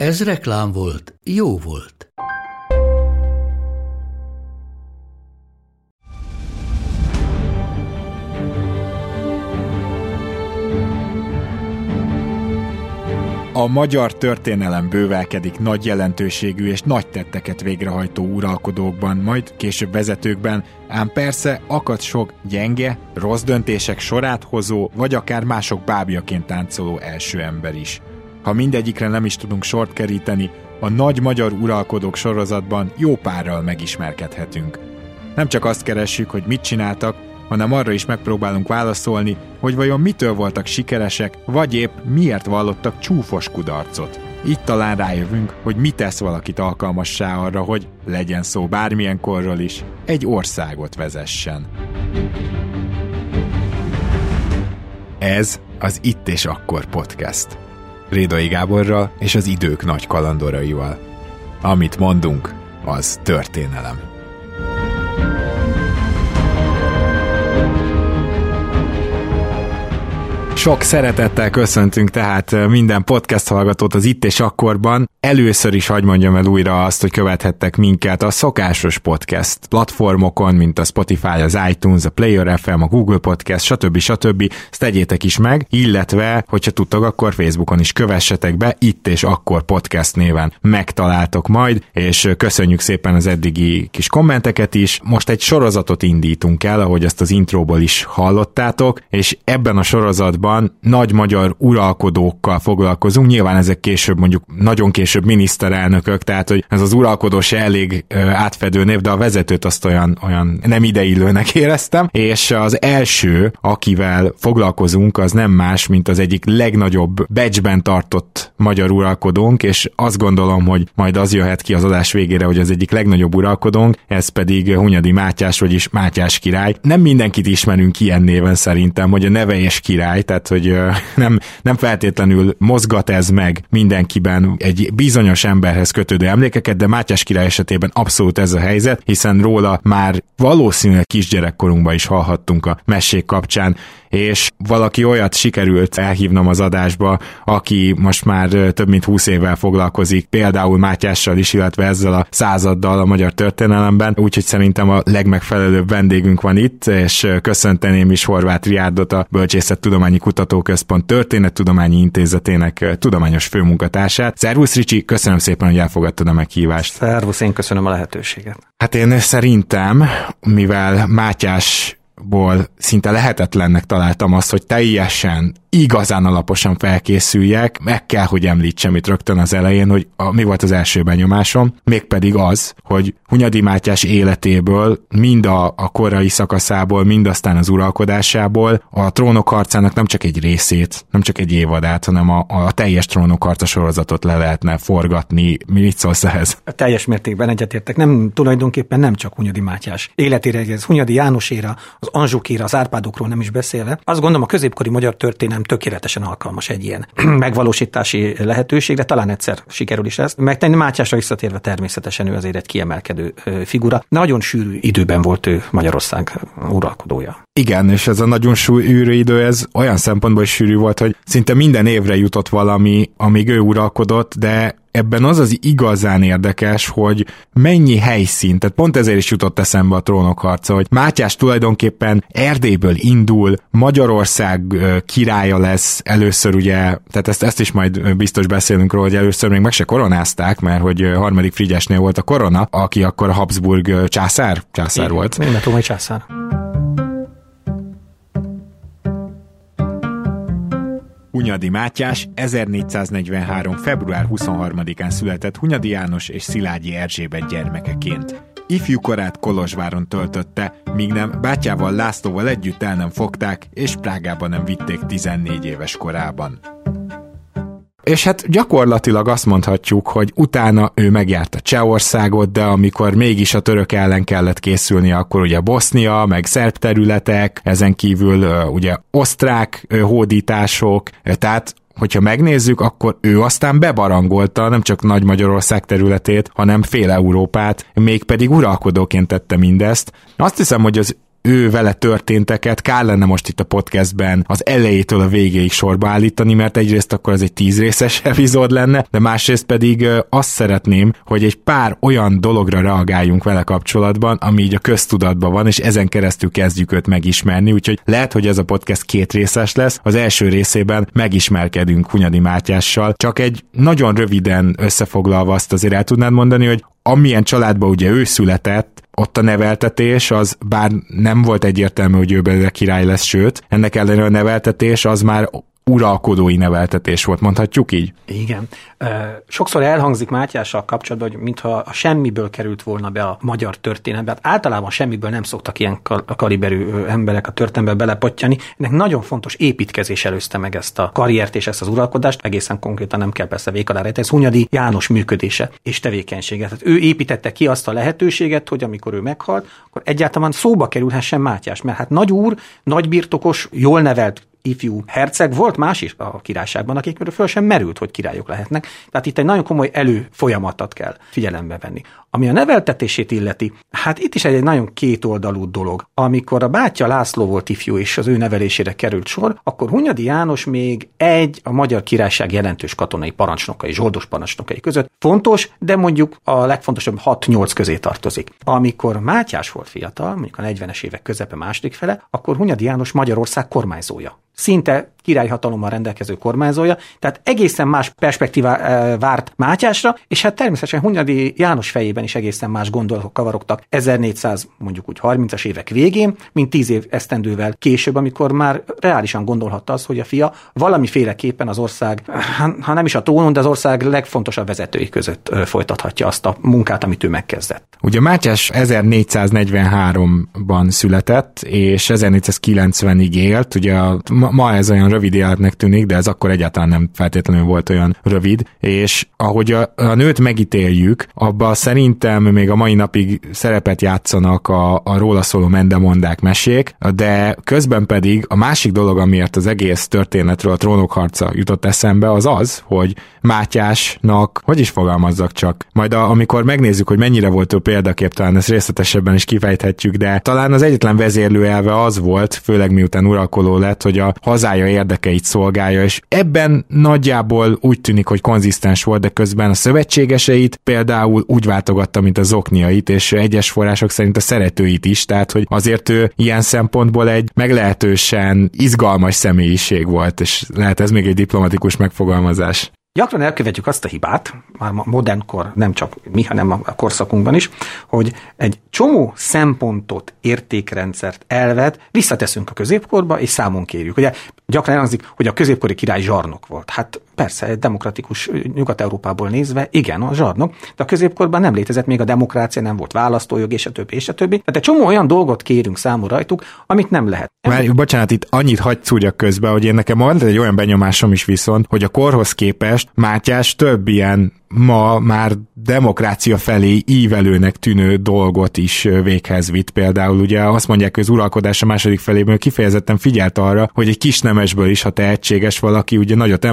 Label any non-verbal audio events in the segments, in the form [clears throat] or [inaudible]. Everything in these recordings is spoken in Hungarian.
Ez reklám volt, jó volt. A magyar történelem bővelkedik nagy jelentőségű és nagy tetteket végrehajtó uralkodókban, majd később vezetőkben, ám persze akad sok gyenge, rossz döntések sorát hozó, vagy akár mások bábjaként táncoló első ember is. Ha mindegyikre nem is tudunk sort keríteni, a nagy magyar uralkodók sorozatban jó párral megismerkedhetünk. Nem csak azt keressük, hogy mit csináltak, hanem arra is megpróbálunk válaszolni, hogy vajon mitől voltak sikeresek, vagy épp miért vallottak csúfos kudarcot. Itt talán rájövünk, hogy mi tesz valakit alkalmassá arra, hogy legyen szó bármilyen korról is, egy országot vezessen. Ez az Itt és Akkor podcast. Rédai Gáborral és az idők nagy kalandoraival. Amit mondunk, az történelem. Sok szeretettel köszöntünk tehát minden podcast hallgatót az Itt és Akkorban. Először is hagy mondjam el újra azt, hogy követhettek minket a szokásos podcast platformokon, mint a Spotify, az iTunes, a Player FM, a Google Podcast, stb. stb. Ezt tegyétek is meg, illetve, hogyha tudtok, akkor Facebookon is kövessetek be, Itt és Akkor podcast néven megtaláltok majd, és köszönjük szépen az eddigi kis kommenteket is. Most egy sorozatot indítunk el, ahogy azt az intróból is hallottátok, és ebben a sorozatban sorozatban nagy magyar uralkodókkal foglalkozunk, nyilván ezek később mondjuk nagyon később miniszterelnökök, tehát hogy ez az uralkodó se elég átfedő név, de a vezetőt azt olyan, olyan nem ideillőnek [laughs] éreztem, és az első, akivel foglalkozunk, az nem más, mint az egyik legnagyobb becsben tartott magyar uralkodónk, és azt gondolom, hogy majd az jöhet ki az adás végére, hogy az egyik legnagyobb uralkodónk, ez pedig Hunyadi Mátyás, vagyis Mátyás király. Nem mindenkit ismerünk ilyen néven szerintem, hogy a neve és király, tehát hogy nem, nem feltétlenül mozgat ez meg mindenkiben egy bizonyos emberhez kötődő emlékeket, de Mátyás király esetében abszolút ez a helyzet, hiszen róla már valószínűleg kisgyerekkorunkban is hallhattunk a mesék kapcsán, és valaki olyat sikerült elhívnom az adásba, aki most már több mint 20 évvel foglalkozik, például Mátyással is, illetve ezzel a századdal a magyar történelemben, úgyhogy szerintem a legmegfelelőbb vendégünk van itt, és köszönteném is Horváth Riárdot, a Bölcsészettudományi Kutatóközpont Történettudományi Intézetének tudományos főmunkatársát. Szervusz Ricsi, köszönöm szépen, hogy elfogadtad a meghívást. Szervusz, én köszönöm a lehetőséget. Hát én szerintem, mivel Mátyás ból szinte lehetetlennek találtam azt, hogy teljesen igazán alaposan felkészüljek, meg kell, hogy említsem itt rögtön az elején, hogy a, mi volt az első benyomásom, mégpedig az, hogy Hunyadi Mátyás életéből, mind a, a korai szakaszából, mind aztán az uralkodásából a trónok harcának nem csak egy részét, nem csak egy évadát, hanem a, a teljes trónok harca sorozatot le lehetne forgatni. Mi mit szólsz ehhez? A teljes mértékben egyetértek. Nem tulajdonképpen nem csak Hunyadi Mátyás életére, ez Hunyadi Jánoséra, az Anzsukéra, az Árpádokról nem is beszélve. Azt gondolom a középkori magyar történelem nem tökéletesen alkalmas egy ilyen [clears throat] megvalósítási lehetőségre, talán egyszer sikerül is ezt megtenni. Mátyásra visszatérve természetesen ő azért egy kiemelkedő figura. Nagyon sűrű időben volt ő Magyarország uralkodója. Igen, és ez a nagyon sűrű idő, ez olyan szempontból sűrű volt, hogy szinte minden évre jutott valami, amíg ő uralkodott, de ebben az az igazán érdekes, hogy mennyi helyszín, tehát pont ezért is jutott eszembe a trónok harca, hogy Mátyás tulajdonképpen Erdélyből indul, Magyarország királya lesz először ugye, tehát ezt, ezt is majd biztos beszélünk róla, hogy először még meg se koronázták, mert hogy harmadik Frigyesnél volt a korona, aki akkor a Habsburg császár, császár Igen, volt. Német császár. Hunyadi Mátyás 1443. február 23-án született Hunyadi János és Szilágyi Erzsébet gyermekeként. Ifjú korát Kolozsváron töltötte, míg nem bátyával Lászlóval együtt el nem fogták, és Prágában nem vitték 14 éves korában. És hát gyakorlatilag azt mondhatjuk, hogy utána ő megjárta Csehországot, de amikor mégis a török ellen kellett készülni, akkor ugye Bosznia, meg szerb területek, ezen kívül ugye osztrák hódítások, tehát hogyha megnézzük, akkor ő aztán bebarangolta nem csak Nagy Magyarország területét, hanem fél Európát, mégpedig uralkodóként tette mindezt. Azt hiszem, hogy az ő vele történteket kár lenne most itt a podcastben az elejétől a végéig sorba állítani, mert egyrészt akkor ez egy tíz részes [laughs] epizód lenne, de másrészt pedig azt szeretném, hogy egy pár olyan dologra reagáljunk vele kapcsolatban, ami így a köztudatban van, és ezen keresztül kezdjük őt megismerni, úgyhogy lehet, hogy ez a podcast két részes lesz. Az első részében megismerkedünk Hunyadi Mátyással, csak egy nagyon röviden összefoglalva azt azért el tudnád mondani, hogy amilyen családba ugye ő született, ott a neveltetés az bár nem volt egyértelmű, hogy ő belőle király lesz, sőt, ennek ellenére a neveltetés az már uralkodói neveltetés volt, mondhatjuk így? Igen. Sokszor elhangzik Mátyással kapcsolatban, hogy mintha a semmiből került volna be a magyar történetbe. Hát általában semmiből nem szoktak ilyen kaliberű emberek a történetbe belepottyani. Ennek nagyon fontos építkezés előzte meg ezt a karriert és ezt az uralkodást. Egészen konkrétan nem kell persze vék alá Ez Hunyadi János működése és tevékenysége. Tehát ő építette ki azt a lehetőséget, hogy amikor ő meghalt, akkor egyáltalán szóba kerülhessen Mátyás. Mert hát nagy úr, nagy birtokos, jól nevelt ifjú herceg, volt más is a királyságban, akikről föl sem merült, hogy királyok lehetnek. Tehát itt egy nagyon komoly előfolyamatot kell figyelembe venni. Ami a neveltetését illeti, hát itt is egy nagyon kétoldalú dolog. Amikor a bátyja László volt ifjú, és az ő nevelésére került sor, akkor Hunyadi János még egy a magyar királyság jelentős katonai parancsnokai, zsoldos parancsnokai között fontos, de mondjuk a legfontosabb 6-8 közé tartozik. Amikor Mátyás volt fiatal, mondjuk a 40-es évek közepe második fele, akkor Hunyadi János Magyarország kormányzója szinte királyhatalommal rendelkező kormányzója, tehát egészen más perspektíva eh, várt Mátyásra, és hát természetesen Hunyadi János fejében is egészen más gondolatok kavarogtak 1400 mondjuk úgy 30-as évek végén, mint 10 év esztendővel később, amikor már reálisan gondolhatta az, hogy a fia valamiféleképpen az ország, ha nem is a trónon, de az ország legfontosabb vezetői között folytathatja azt a munkát, amit ő megkezdett. Ugye Mátyás 1443-ban született, és 1490-ig élt, ugye ma ez olyan rövid életnek tűnik, de ez akkor egyáltalán nem feltétlenül volt olyan rövid, és ahogy a, a nőt megítéljük, abba szerintem még a mai napig szerepet játszanak a, a róla szóló mendemondák mesék, de közben pedig a másik dolog, amiért az egész történetről a trónok harca jutott eszembe, az az, hogy Mátyásnak, hogy is fogalmazzak csak, majd a, amikor megnézzük, hogy mennyire volt ő példakép, talán ezt részletesebben is kifejthetjük, de talán az egyetlen vezérlőelve az volt, főleg miután uralkodó lett, hogy a hazája érdekeit szolgálja, és ebben nagyjából úgy tűnik, hogy konzisztens volt, de közben a szövetségeseit például úgy váltogatta, mint a zokniait, és egyes források szerint a szeretőit is, tehát hogy azért ő ilyen szempontból egy meglehetősen izgalmas személyiség volt, és lehet ez még egy diplomatikus megfogalmazás. Gyakran elkövetjük azt a hibát, már modernkor nem csak mi, hanem a korszakunkban is, hogy egy csomó szempontot, értékrendszert, elvet visszateszünk a középkorba, és számon kérjük. Ugye gyakran elhangzik, hogy a középkori király zsarnok volt. Hát persze, demokratikus Nyugat-Európából nézve, igen, a zsarnok, de a középkorban nem létezett még a demokrácia, nem volt választójog, és a többi, és a többi. Tehát egy csomó olyan dolgot kérünk számon rajtuk, amit nem lehet. Már, bocsánat, itt annyit hagyd szúrjak közbe, hogy én nekem van egy olyan benyomásom is viszont, hogy a korhoz képest Mátyás több ilyen ma már demokrácia felé ívelőnek tűnő dolgot is véghez vitt. Például ugye azt mondják, hogy az uralkodás a második felében kifejezetten figyelt arra, hogy egy kis nemesből is, ha tehetséges valaki, ugye nagyot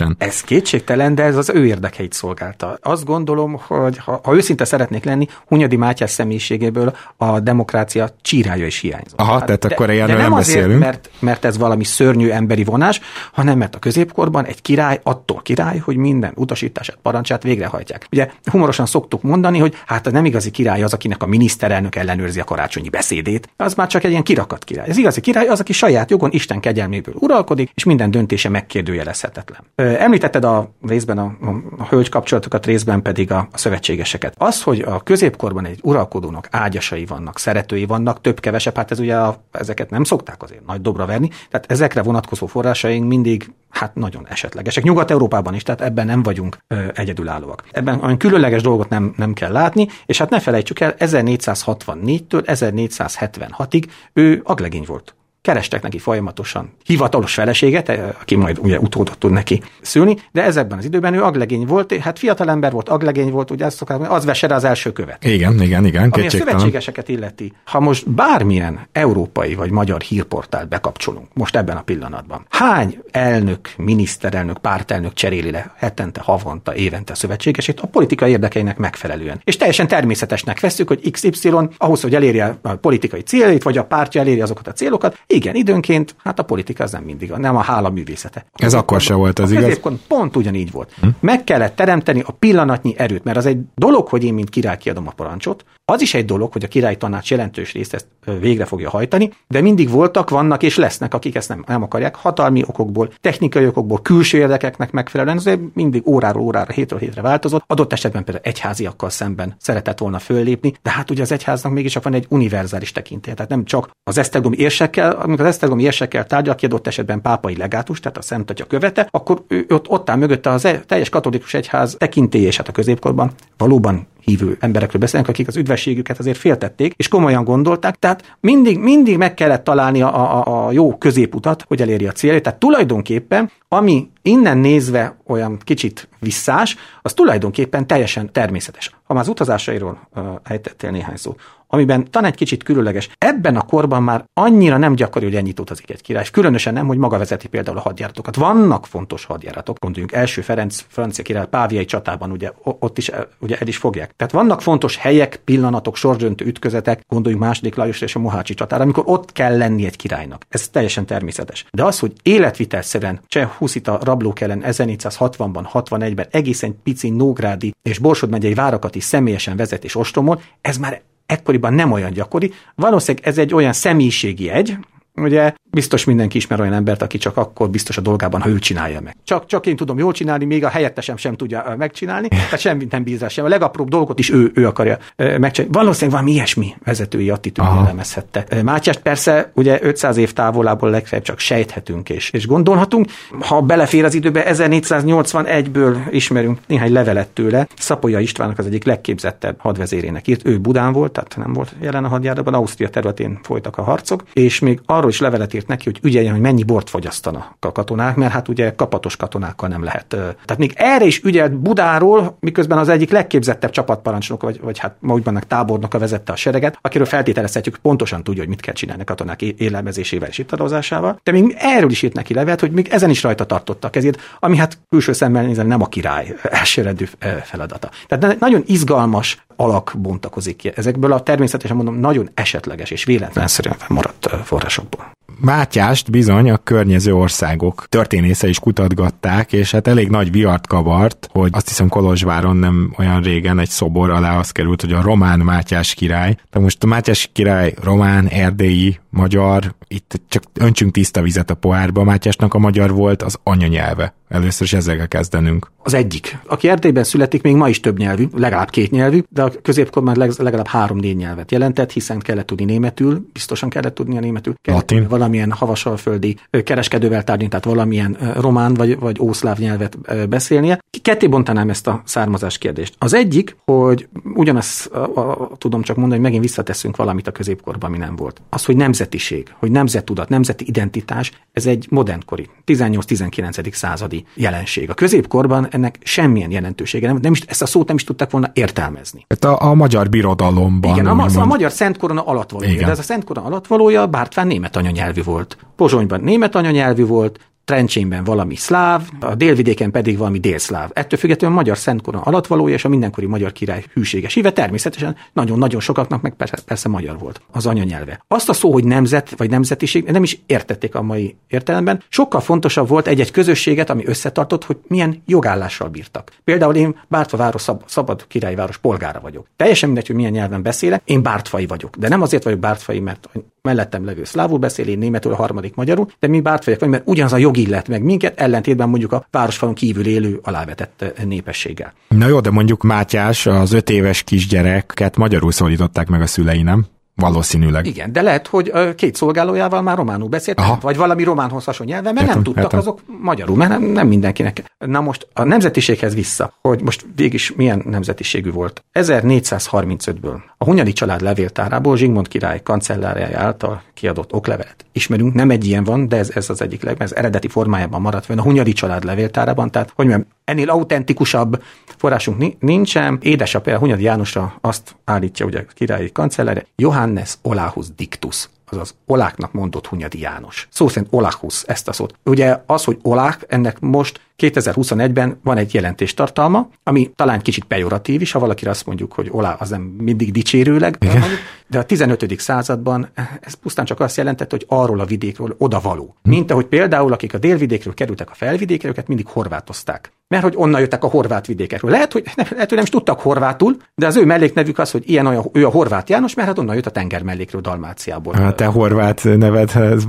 emelkedhessen. Ez kétségtelen, de ez az ő érdekeit szolgálta. Azt gondolom, hogy ha, ha őszinte szeretnék lenni, Hunyadi Mátyás személyiségéből a demokrácia csírája is hiányzott. Aha, hát, tehát akkor ilyen nem, nem beszélünk. Azért, mert, mert ez valami szörnyű emberi vonás, hanem mert a középkorban egy király attól király, hogy minden utasítását, parancsát végrehajtják. Ugye humorosan szoktuk mondani, hogy hát a nem igazi király az, akinek a miniszterelnök ellenőrzi a karácsonyi beszédét. Az már csak egy ilyen kirakat király. Ez igazi király az, aki saját jogon Isten kegyelméből uralkodik, és minden döntése megkérdőjelezhetetlen. Említetted a részben a, a hölgy kapcsolatokat, részben pedig a, a szövetségeseket. Az, hogy a középkorban egy uralkodónak ágyasai vannak, szeretői vannak, több-kevesebb, hát ez ugye a, ezeket nem szokták azért nagy dobra verni, tehát ezekre vonatkozó forrásaink mindig hát nagyon esetlegesek. Nyugat-Európában is, tehát ebben nem vagyunk ö, egyedülállóak. Ebben olyan különleges dolgot nem, nem kell látni, és hát ne felejtsük el, 1464-től 1476-ig ő aglegény volt kerestek neki folyamatosan hivatalos feleséget, aki majd ugye utódot tud neki szülni, de ezekben az időben ő aglegény volt, hát fiatalember volt, aglegény volt, ugye azt szokás, az vesere az első követ. Igen, igen, igen. Ami a szövetségeseket illeti, ha most bármilyen európai vagy magyar hírportált bekapcsolunk, most ebben a pillanatban, hány elnök, miniszterelnök, pártelnök cseréli le hetente, havonta, évente a szövetségesét a politikai érdekeinek megfelelően. És teljesen természetesnek veszük, hogy XY ahhoz, hogy elérje a politikai céljait, vagy a pártja eléri azokat a célokat, igen, időnként, hát a politika az nem mindig, nem a hála művészete. Ez akkor se volt az igaz? Pont ugyanígy volt. Hm? Meg kellett teremteni a pillanatnyi erőt, mert az egy dolog, hogy én, mint király kiadom a parancsot, az is egy dolog, hogy a király tanács jelentős részt ezt végre fogja hajtani, de mindig voltak, vannak és lesznek, akik ezt nem, nem akarják, hatalmi okokból, technikai okokból, külső érdekeknek megfelelően, ez mindig óráról órára, hétről hétre változott, adott esetben például egyháziakkal szemben szeretett volna föllépni, de hát ugye az egyháznak mégis van egy univerzális tekintély, tehát nem csak az esztergomi érsekkel, amikor az esztergomi érsekkel tárgyal, ki adott esetben pápai legátus, tehát a Szent Atya követe, akkor ő, ott, ott áll mögötte az e, teljes katolikus egyház tekintély, és hát a középkorban valóban hívő emberekről beszélünk, akik az üdvességüket azért féltették, és komolyan gondolták. Tehát mindig, mindig meg kellett találni a, a, a jó középutat, hogy eléri a célját. Tehát tulajdonképpen, ami innen nézve olyan kicsit visszás, az tulajdonképpen teljesen természetes. Ha már az utazásairól uh, ejtettél néhány szót, amiben talán egy kicsit különleges. Ebben a korban már annyira nem gyakori, hogy ennyit utazik egy király, különösen nem, hogy maga vezeti például a hadjáratokat. Vannak fontos hadjáratok, gondoljunk első Ferenc, francia király Páviai csatában, ugye ott is ugye el is fogják. Tehát vannak fontos helyek, pillanatok, sorsdöntő ütközetek, gondoljunk második Lajos és a Mohácsi csatára, amikor ott kell lenni egy királynak. Ez teljesen természetes. De az, hogy életvitelszerűen Cseh Huszita rablók ellen 1460-ban, 61-ben egészen pici Nógrádi és Borsod megyei várakat is személyesen vezet és ostromol, ez már ekkoriban nem olyan gyakori. Valószínűleg ez egy olyan személyiségi egy, Ugye biztos mindenki ismer olyan embert, aki csak akkor biztos a dolgában, ha ő csinálja meg. Csak, csak én tudom jól csinálni, még a helyettesem sem tudja megcsinálni, tehát semmit nem bíz sem. A legapróbb dolgot is ő, ő akarja megcsinálni. Valószínűleg valami ilyesmi vezetői attitűd jellemezhette. Mátyást persze ugye 500 év távolából legfeljebb csak sejthetünk és, és gondolhatunk. Ha belefér az időbe, 1481-ből ismerünk néhány levelet tőle. Szapolya Istvánnak az egyik legképzettebb hadvezérének írt. Ő Budán volt, tehát nem volt jelen a hadjáratban, Ausztria területén folytak a harcok, és még arról is levelet írt neki, hogy ügyeljen, hogy mennyi bort fogyasztanak a katonák, mert hát ugye kapatos katonákkal nem lehet. Tehát még erre is ügyelt Budáról, miközben az egyik legképzettebb csapatparancsnok, vagy, vagy hát ma úgy vannak tábornoka vezette a sereget, akiről feltételezhetjük, pontosan tudja, hogy mit kell csinálni a katonák élelmezésével és italozásával. De még erről is írt neki levelet, hogy még ezen is rajta tartotta a kezét, ami hát külső szemmel nézve nem a király [laughs] elsőrendű feladata. Tehát nagyon izgalmas alak bontakozik ki. Ezekből a természetesen mondom nagyon esetleges és véletlenszerűen maradt forrásokból. Mátyást bizony a környező országok történésze is kutatgatták, és hát elég nagy viart kavart, hogy azt hiszem Kolozsváron nem olyan régen egy szobor alá az került, hogy a román Mátyás király. De most a Mátyás király román, erdélyi, magyar, itt csak öntsünk tiszta vizet a pohárba, Mátyásnak a magyar volt az anyanyelve. Először is ezzel kell kezdenünk. Az egyik. Aki Erdélyben születik, még ma is több nyelvű, legalább két nyelvű, de a középkorban legalább három-négy nyelvet jelentett, hiszen kellett tudni németül, biztosan kellett tudni a németül, kellett Latin. valamilyen havasalföldi kereskedővel tárgyalni, tehát valamilyen román vagy, vagy ószláv nyelvet beszélnie. Ketté bontanám ezt a származás kérdést. Az egyik, hogy ugyanazt a, a, tudom csak mondani, hogy megint visszateszünk valamit a középkorban, ami nem volt. Az, hogy nemzetiség, hogy nemzettudat, nemzeti identitás, ez egy modernkori, 18-19. századi jelenség. A középkorban ennek semmilyen jelentősége nem, nem is, ezt a szót nem is tudták volna értelmezni. Hát a, a magyar birodalomban. Igen, a, a magyar Szent Korona alattvalója. De ez a Szent Korona alattvalója Bártván német anyanyelvű volt. Pozsonyban német anyanyelvű volt, Trencsénben valami szláv, a délvidéken pedig valami délszláv. Ettől függetlenül a magyar szentkora alattvalója és a mindenkori magyar király hűséges híve természetesen nagyon-nagyon sokaknak meg persze, persze magyar volt az anyanyelve. Azt a szó, hogy nemzet vagy nemzetiség nem is értették a mai értelemben. Sokkal fontosabb volt egy-egy közösséget, ami összetartott, hogy milyen jogállással bírtak. Például én Bártva város szab, szabad királyváros polgára vagyok. Teljesen mindegy, hogy milyen nyelven beszélek, én Bártfai vagyok. De nem azért vagyok Bártfai, mert mellettem levő szlávul beszél, én németül, a harmadik magyarul, de mi Bártfaiak vagyunk, mert ugyanaz a jog illet meg minket, ellentétben mondjuk a városfalon kívül élő alávetett eh, népességgel. Na jó, de mondjuk Mátyás, az öt éves kisgyereket magyarul szólították meg a szülei, nem? Valószínűleg. Igen, de lehet, hogy két szolgálójával már románul beszélt, Aha. vagy valami románhoz hasonló nyelven, mert értem, nem tudtak értem. azok magyarul, mert nem, nem mindenkinek. Na most a nemzetiséghez vissza, hogy most végig is milyen nemzetiségű volt. 1435-ből a Hunyadi család levéltárából Zsigmond király kancellárjája által kiadott oklevelet ismerünk, nem egy ilyen van, de ez, ez az egyik leg, ez eredeti formájában maradt fenn a Hunyadi család levéltárában, tehát hogy mondjam, ennél autentikusabb forrásunk nincsen. Édesapja Hunyadi Jánosra azt állítja, ugye a királyi kancellere, Johannes Olahus Dictus azaz oláknak mondott Hunyadi János. Szó szerint olachus ezt a szót. Ugye az, hogy olák, ennek most 2021-ben van egy jelentéstartalma, ami talán kicsit pejoratív is, ha valakire azt mondjuk, hogy olá, az nem mindig dicsérőleg, mondjuk, de a 15. században ez pusztán csak azt jelentette, hogy arról a vidékről odavaló. Hm. Mint ahogy például, akik a délvidékről kerültek a felvidékre, őket mindig horvátozták. Mert hogy onnan jöttek a horvát vidékekről. Lehet, hogy, lehet, hogy nem is tudtak horvátul, de az ő melléknevük az, hogy ilyen olyan, ő a horvát János, mert hát onnan jött a tenger mellékről Dalmáciából. Hát te horvát nevedhez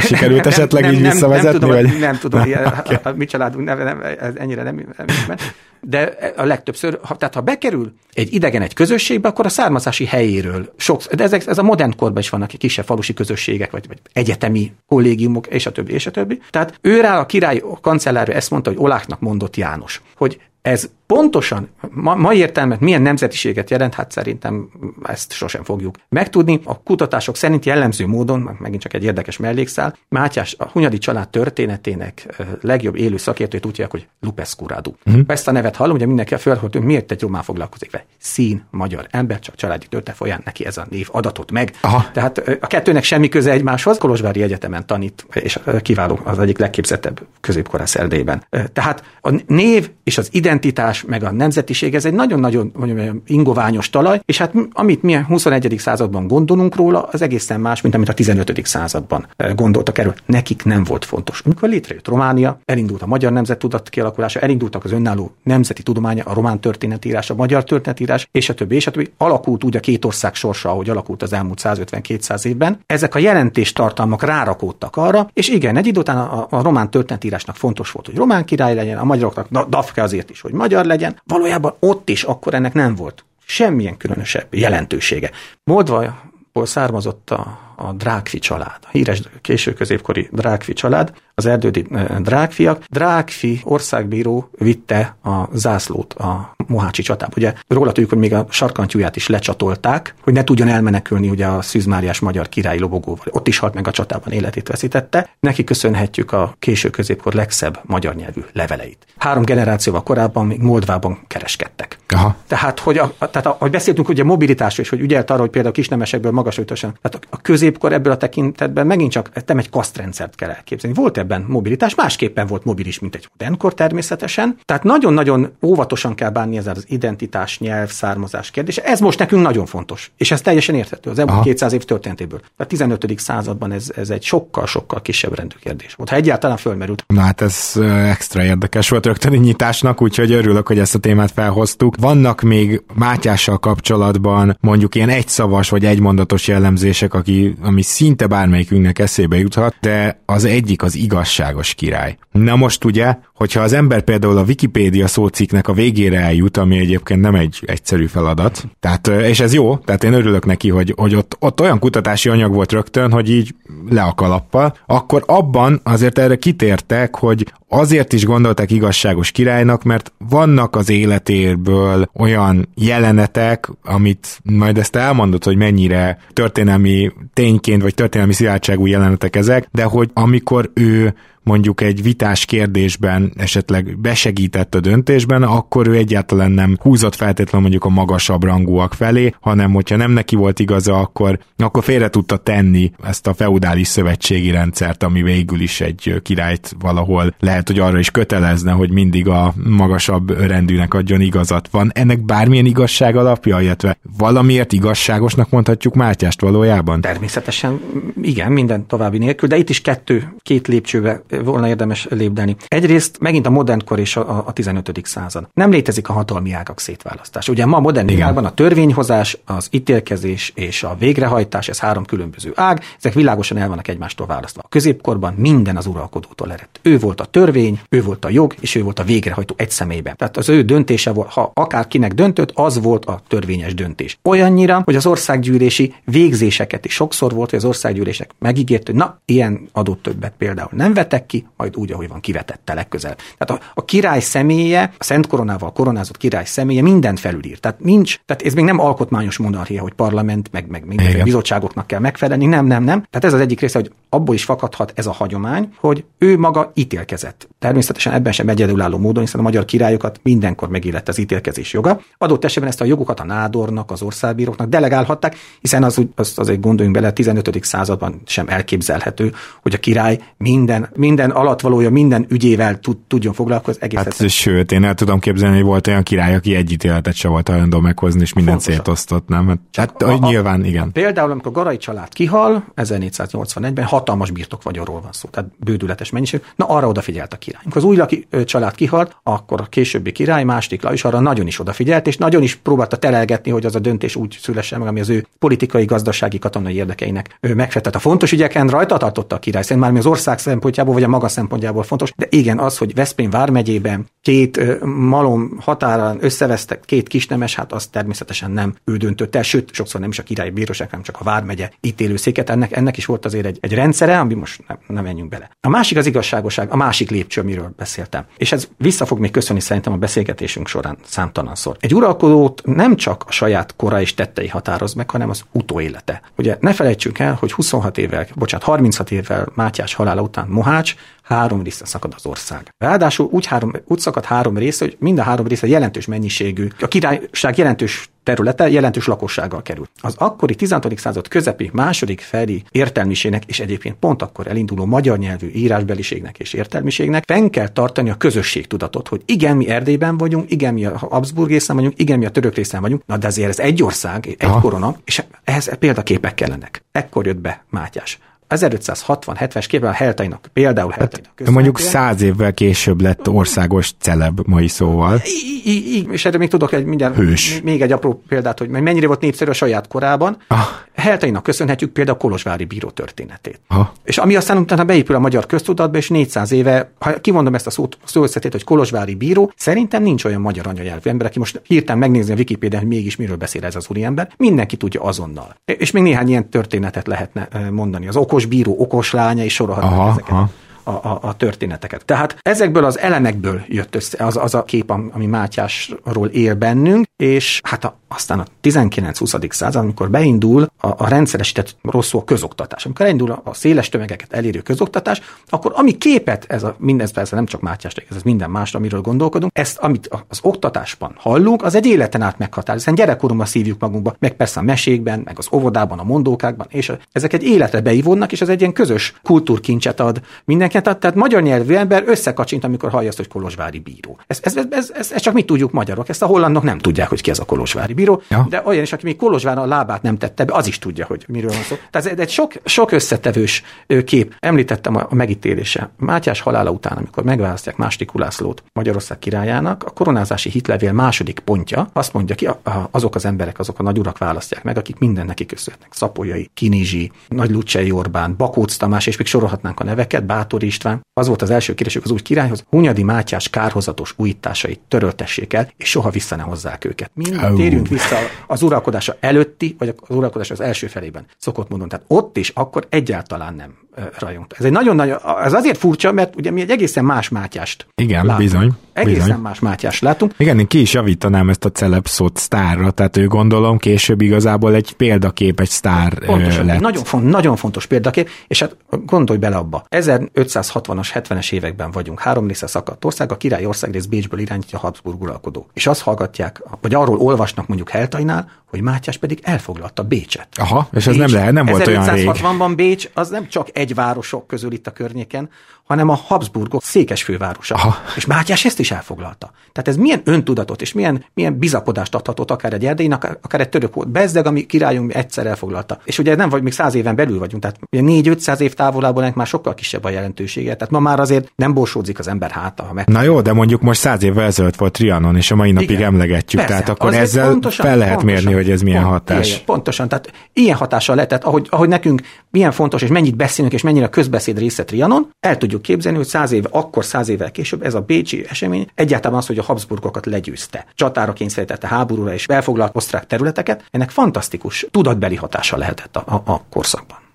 sikerült esetleg nem, így nem, visszavezetni? Nem tudom, vagy? nem tudom, [laughs] nem, okay. a, a, mi családunk neve nem, ez ennyire nem, nem ismer. De a legtöbbször, ha, tehát ha bekerül egy idegen egy közösségbe, akkor a származási helyéről sok, de ezek, ez a modern korban is vannak kisebb falusi közösségek, vagy, vagy egyetemi kollégiumok, és a többi, és a többi. Tehát ő rá a király kancellárja ezt mondta, hogy Oláknak mondott János, hogy ez pontosan ma, mai értelmet milyen nemzetiséget jelent, hát szerintem ezt sosem fogjuk megtudni. A kutatások szerint jellemző módon, megint csak egy érdekes mellékszál, Mátyás a Hunyadi család történetének legjobb élő szakértőt úgy hívják, hogy Lupescu Radu. Uh-huh. Ezt a nevet hallom, ugye mindenki hogy miért egy román foglalkozik vele. Szín, magyar ember, csak családi történet folyán neki ez a név adatot meg. Aha. Tehát a kettőnek semmi köze egymáshoz. Kolozsvári Egyetemen tanít, és kiváló, az egyik legképzettebb középkorás Erdélyben. Tehát a név és az identitás identitás, meg a nemzetiség, ez egy nagyon-nagyon ingoványos talaj, és hát amit mi a 21. században gondolunk róla, az egészen más, mint amit a 15. században eh, gondoltak erről. Nekik nem volt fontos. Amikor létrejött Románia, elindult a magyar nemzettudat kialakulása, elindultak az önálló nemzeti tudománya, a román történetírás, a magyar történetírás, és a többi, és a többi. Alakult úgy a két ország sorsa, ahogy alakult az elmúlt 150-200 évben. Ezek a jelentéstartalmak rárakódtak arra, és igen, egy idő után a, a román történetírásnak fontos volt, hogy román király legyen, a magyaroknak Dafke azért is, hogy magyar legyen, valójában ott is akkor ennek nem volt semmilyen különösebb jelentősége. Moldvaból származott a, a Drákfi család, a híres késő középkori Drákfi család, az erdődi eh, Drákfiak. Drákfi országbíró vitte a zászlót a Mohácsi csatába. Ugye róla tudjuk, hogy még a sarkantyúját is lecsatolták, hogy ne tudjon elmenekülni ugye a Szűzmáriás magyar királyi lobogóval. Ott is halt meg a csatában, életét veszítette. Neki köszönhetjük a késő középkor legszebb magyar nyelvű leveleit. Három generációval korábban még Moldvában kereskedtek. Aha. Tehát, hogy, a, tehát a, hogy beszéltünk ugye mobilitásról, és hogy ügyelt arra, hogy például a kisnemesekből magas ötösen. Tehát a középkor ebből a tekintetben megint csak nem egy kasztrendszert kell elképzelni. Volt ebben mobilitás, másképpen volt mobilis, mint egy modernkor természetesen. Tehát nagyon-nagyon óvatosan kell bánni ezzel az identitás, nyelv, származás kérdése. Ez most nekünk nagyon fontos, és ez teljesen érthető az elmúlt 200 év történetéből. A 15. században ez, ez egy sokkal-sokkal kisebb rendű kérdés volt, ha egyáltalán fölmerült. Na hát ez extra érdekes volt rögtön nyitásnak, úgyhogy örülök, hogy ezt a témát felhoztuk. Vannak még Mátyással kapcsolatban mondjuk ilyen egyszavas vagy egymondatos jellemzések, aki, ami szinte bármelyikünknek eszébe juthat, de az egyik az igazságos király. Na most ugye, hogyha az ember például a Wikipédia szócikknek a végére eljut, ami egyébként nem egy egyszerű feladat, tehát, és ez jó, tehát én örülök neki, hogy, hogy ott, ott olyan kutatási anyag volt rögtön, hogy így le a kalappal, akkor abban azért erre kitértek, hogy azért is gondolták igazságos királynak, mert vannak az életéből olyan jelenetek, amit majd ezt elmondod, hogy mennyire történelmi tényként, vagy történelmi szilárdságú jelenetek ezek, de hogy amikor ő mondjuk egy vitás kérdésben esetleg besegített a döntésben, akkor ő egyáltalán nem húzott feltétlenül mondjuk a magasabb rangúak felé, hanem hogyha nem neki volt igaza, akkor, akkor félre tudta tenni ezt a feudális szövetségi rendszert, ami végül is egy királyt valahol lehet, hogy arra is kötelezne, hogy mindig a magasabb rendűnek adjon igazat. Van ennek bármilyen igazság alapja, illetve valamiért igazságosnak mondhatjuk Mátyást valójában? Természetesen igen, minden további nélkül, de itt is kettő, két lépcsőbe volna érdemes lépdelni. Egyrészt megint a modern kor és a, a 15. század. Nem létezik a hatalmi ágak szétválasztás. Ugye ma modern világban a törvényhozás, az ítélkezés és a végrehajtás, ez három különböző ág, ezek világosan el vannak egymástól választva. A középkorban minden az uralkodótól eredt. Ő volt a törvény, ő volt a jog, és ő volt a végrehajtó egy személyben. Tehát az ő döntése volt, ha akárkinek döntött, az volt a törvényes döntés. Olyannyira, hogy az országgyűlési végzéseket is sokszor volt, hogy az országgyűlések megígért, hogy na, ilyen adott többet például nem vetek, ki, majd úgy, ahogy van, kivetette legközelebb. Tehát a, a király személye, a Szent Koronával koronázott király személye mindent felülír. Tehát nincs, tehát ez még nem alkotmányos monarchia, hogy parlament, meg, meg minden bizottságoknak kell megfelelni. Nem, nem, nem. Tehát ez az egyik része, hogy abból is fakadhat ez a hagyomány, hogy ő maga ítélkezett. Természetesen ebben sem egyedülálló módon, hiszen a magyar királyokat mindenkor megillett az ítélkezés joga. Adott esetben ezt a jogokat a nádornak, az országbíróknak delegálhatták, hiszen az, az azért gondoljunk bele, a 15. században sem elképzelhető, hogy a király minden, minden alatvalója, minden ügyével tud, tudjon foglalkozni. Egész hát, sőt, én el tudom képzelni, hogy volt olyan király, aki egy ítéletet se volt hajlandó meghozni, és minden szétosztott, nem? Hát, a, a, nyilván, igen. Például, amikor Garai család kihal, 1481-ben hatalmas birtok vagyonról van szó, tehát bődületes mennyiség. Na, arra odafigyelt a király. Amikor az új laki, család kihalt, akkor a későbbi király, második is arra nagyon is odafigyelt, és nagyon is próbálta telelgetni, hogy az a döntés úgy szülessen meg, ami az ő politikai, gazdasági, katonai érdekeinek megfelelt. A fontos ügyeken rajta tartotta a király, szerintem már az ország szempontjából, vagy a maga szempontjából fontos, de igen, az, hogy Veszprém vármegyében két malom határán összevesztek két kisnemes, hát az természetesen nem ő döntött el, sőt, sokszor nem is a királyi bíróság, hanem csak a vármegye ítélőszéket. Ennek, ennek is volt azért egy, egy rendszere, ami most nem, nem menjünk bele. A másik az igazságoság, a másik lépcső, amiről beszéltem. És ez vissza fog még köszönni szerintem a beszélgetésünk során számtalanszor. Egy uralkodót nem csak a saját kora és tettei határoz meg, hanem az utóélete. Ugye ne felejtsük el, hogy 26 évvel, bocsánat, 36 évvel Mátyás halála után Mohács három részre szakad az ország. Ráadásul úgy, három, úgy szakad három része, hogy mind a három része jelentős mennyiségű, a királyság jelentős területe jelentős lakossággal került. Az akkori 16. század közepi második feli értelmiségnek, és egyébként pont akkor elinduló magyar nyelvű írásbeliségnek és értelmiségnek fenn kell tartani a közösségtudatot, hogy igen, mi Erdélyben vagyunk, igen, mi a Habsburg részen vagyunk, igen, mi a török részen vagyunk, na de azért ez egy ország, egy Aha. korona, és ehhez példaképek kellenek. Ekkor jött be Mátyás. 1560-70-es képben a Heltainak, például Heltainak. Hát, mondjuk száz évvel később lett országos celeb mai szóval. I, I, I, és erre még tudok egy mindjárt, Hős. még egy apró példát, hogy mennyire volt népszerű a saját korában. Ah. Heltainak köszönhetjük például a Kolozsvári bíró történetét. Ah. És ami aztán utána beépül a magyar köztudatba, és 400 éve, ha kimondom ezt a szót, szó összetét, hogy Kolozsvári bíró, szerintem nincs olyan magyar anyanyelvű ember, aki most hirtelen megnézni a Wikipédián, hogy mégis miről beszél ez az úriember. Mindenki tudja azonnal. És még néhány ilyen történetet lehetne mondani. Az okos okos bíró, okos lánya, és sorolhatnánk ezeket. Aha a, a, a történeteket. Tehát ezekből az elemekből jött össze az, az a kép, ami Mátyásról él bennünk, és hát a, aztán a 19-20. század, amikor beindul a, a rendszeresített rosszul a közoktatás, amikor elindul a, a széles tömegeket elérő közoktatás, akkor ami képet, ez a, mindez persze nem csak Mátyás, ez minden másra, amiről gondolkodunk, ezt, amit az oktatásban hallunk, az egy életen át meghatároz, hiszen gyerekkorunkban szívjuk magunkba, meg persze a mesékben, meg az óvodában, a mondókákban, és ezek egy életre beivódnak, és ez egy ilyen közös kultúrkincset ad mindenki tehát, tehát magyar nyelvű ember összekacsint, amikor hallja azt, hogy Kolozsvári bíró. Ez, ez, ez, ez, ez, ez csak mi tudjuk magyarok, ezt a hollandok nem tudják, hogy ki az a Kolozsvári bíró, ja. de olyan is, aki még Kolozsvára a lábát nem tette be, az is tudja, hogy miről van szó. Tehát ez egy sok, sok összetevős kép. Említettem a, a megítélése. Mátyás halála után, amikor megválasztják második Ulászlót Magyarország királyának, a koronázási hitlevél második pontja azt mondja ki, azok az emberek, azok a nagyurak választják meg, akik minden neki köszönhetnek. Szapolyai, Kinizsi, Nagy Lucsei Orbán, Bakóc Tamás, és még sorolhatnánk a neveket, Bátori István, az volt az első kérésük az új királyhoz, Hunyadi Mátyás kárhozatos újításait töröltessék el, és soha vissza ne hozzák őket. Mind oh. Térjünk vissza az uralkodása előtti, vagy az uralkodás az első felében szokott mondani. Tehát ott is akkor egyáltalán nem rajongt. Ez egy nagyon nagyon, ez azért furcsa, mert ugye mi egy egészen más Mátyást Igen, látunk. bizony. Egészen bizony. más Mátyást látunk. Igen, én ki is javítanám ezt a celeb szót sztárra, tehát ő gondolom később igazából egy példakép, egy sztár Pontosan, lett. Nagyon, font, nagyon fontos példakép, és hát gondolj bele abba. 1560-as, 70-es években vagyunk, három része szakadt ország, a király országrész Bécsből irányítja a Habsburg uralkodó. És azt hallgatják, vagy arról olvasnak mondjuk Heltainál, hogy Mátyás pedig elfoglalta Bécset. Aha, és ez Bécs, nem lehet, nem volt olyan rég. 1560-ban Bécs az nem csak egy városok közül itt a környéken, hanem a Habsburgok székes fővárosa. Aha. És Mátyás ezt is elfoglalta. Tehát ez milyen öntudatot és milyen, milyen bizakodást adhatott akár egy erdélynek, akár egy török volt. Bezdeg, ami királyunk egyszer elfoglalta. És ugye nem vagy még száz éven belül vagyunk, tehát ugye 4-500 év távolában ennek már sokkal kisebb a jelentősége. Tehát ma már azért nem borsódzik az ember háta. Meg... Na jó, de mondjuk most száz évvel ezelőtt volt Trianon, és a mai napig Igen. emlegetjük. Persze, tehát akkor ezzel pontosan, fel lehet pontosan, mérni, hogy ez milyen pont, hatás. Igen, pontosan, tehát ilyen hatással lehetett, ahogy, ahogy nekünk milyen fontos, és mennyit beszélünk, és mennyire a közbeszéd része Trianon, el tudjuk képzelni, hogy száz éve, akkor száz évvel később ez a bécsi esemény egyáltalán az, hogy a Habsburgokat legyőzte. Csatára kényszerítette háborúra és elfoglalt osztrák területeket, ennek fantasztikus tudatbeli hatása lehetett a, a, a korszakban.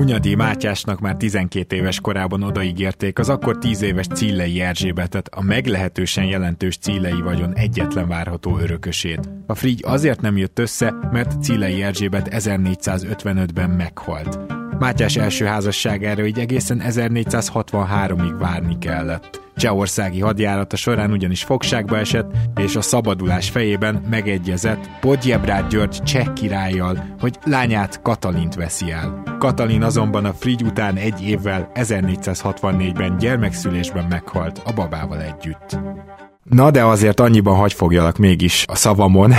Hunyadi Mátyásnak már 12 éves korában odaígérték az akkor 10 éves Cillei Erzsébetet, a meglehetősen jelentős Cillei vagyon egyetlen várható örökösét. A frigy azért nem jött össze, mert Cillei Erzsébet 1455-ben meghalt. Mátyás első házasságára így egészen 1463-ig várni kellett. Csehországi hadjárata során ugyanis fogságba esett, és a szabadulás fejében megegyezett Podjebrád György cseh királlyal, hogy lányát Katalint veszi el. Katalin azonban a Frigy után egy évvel 1464-ben gyermekszülésben meghalt a babával együtt. Na, de azért annyiban hagy fogjalak mégis a szavamon,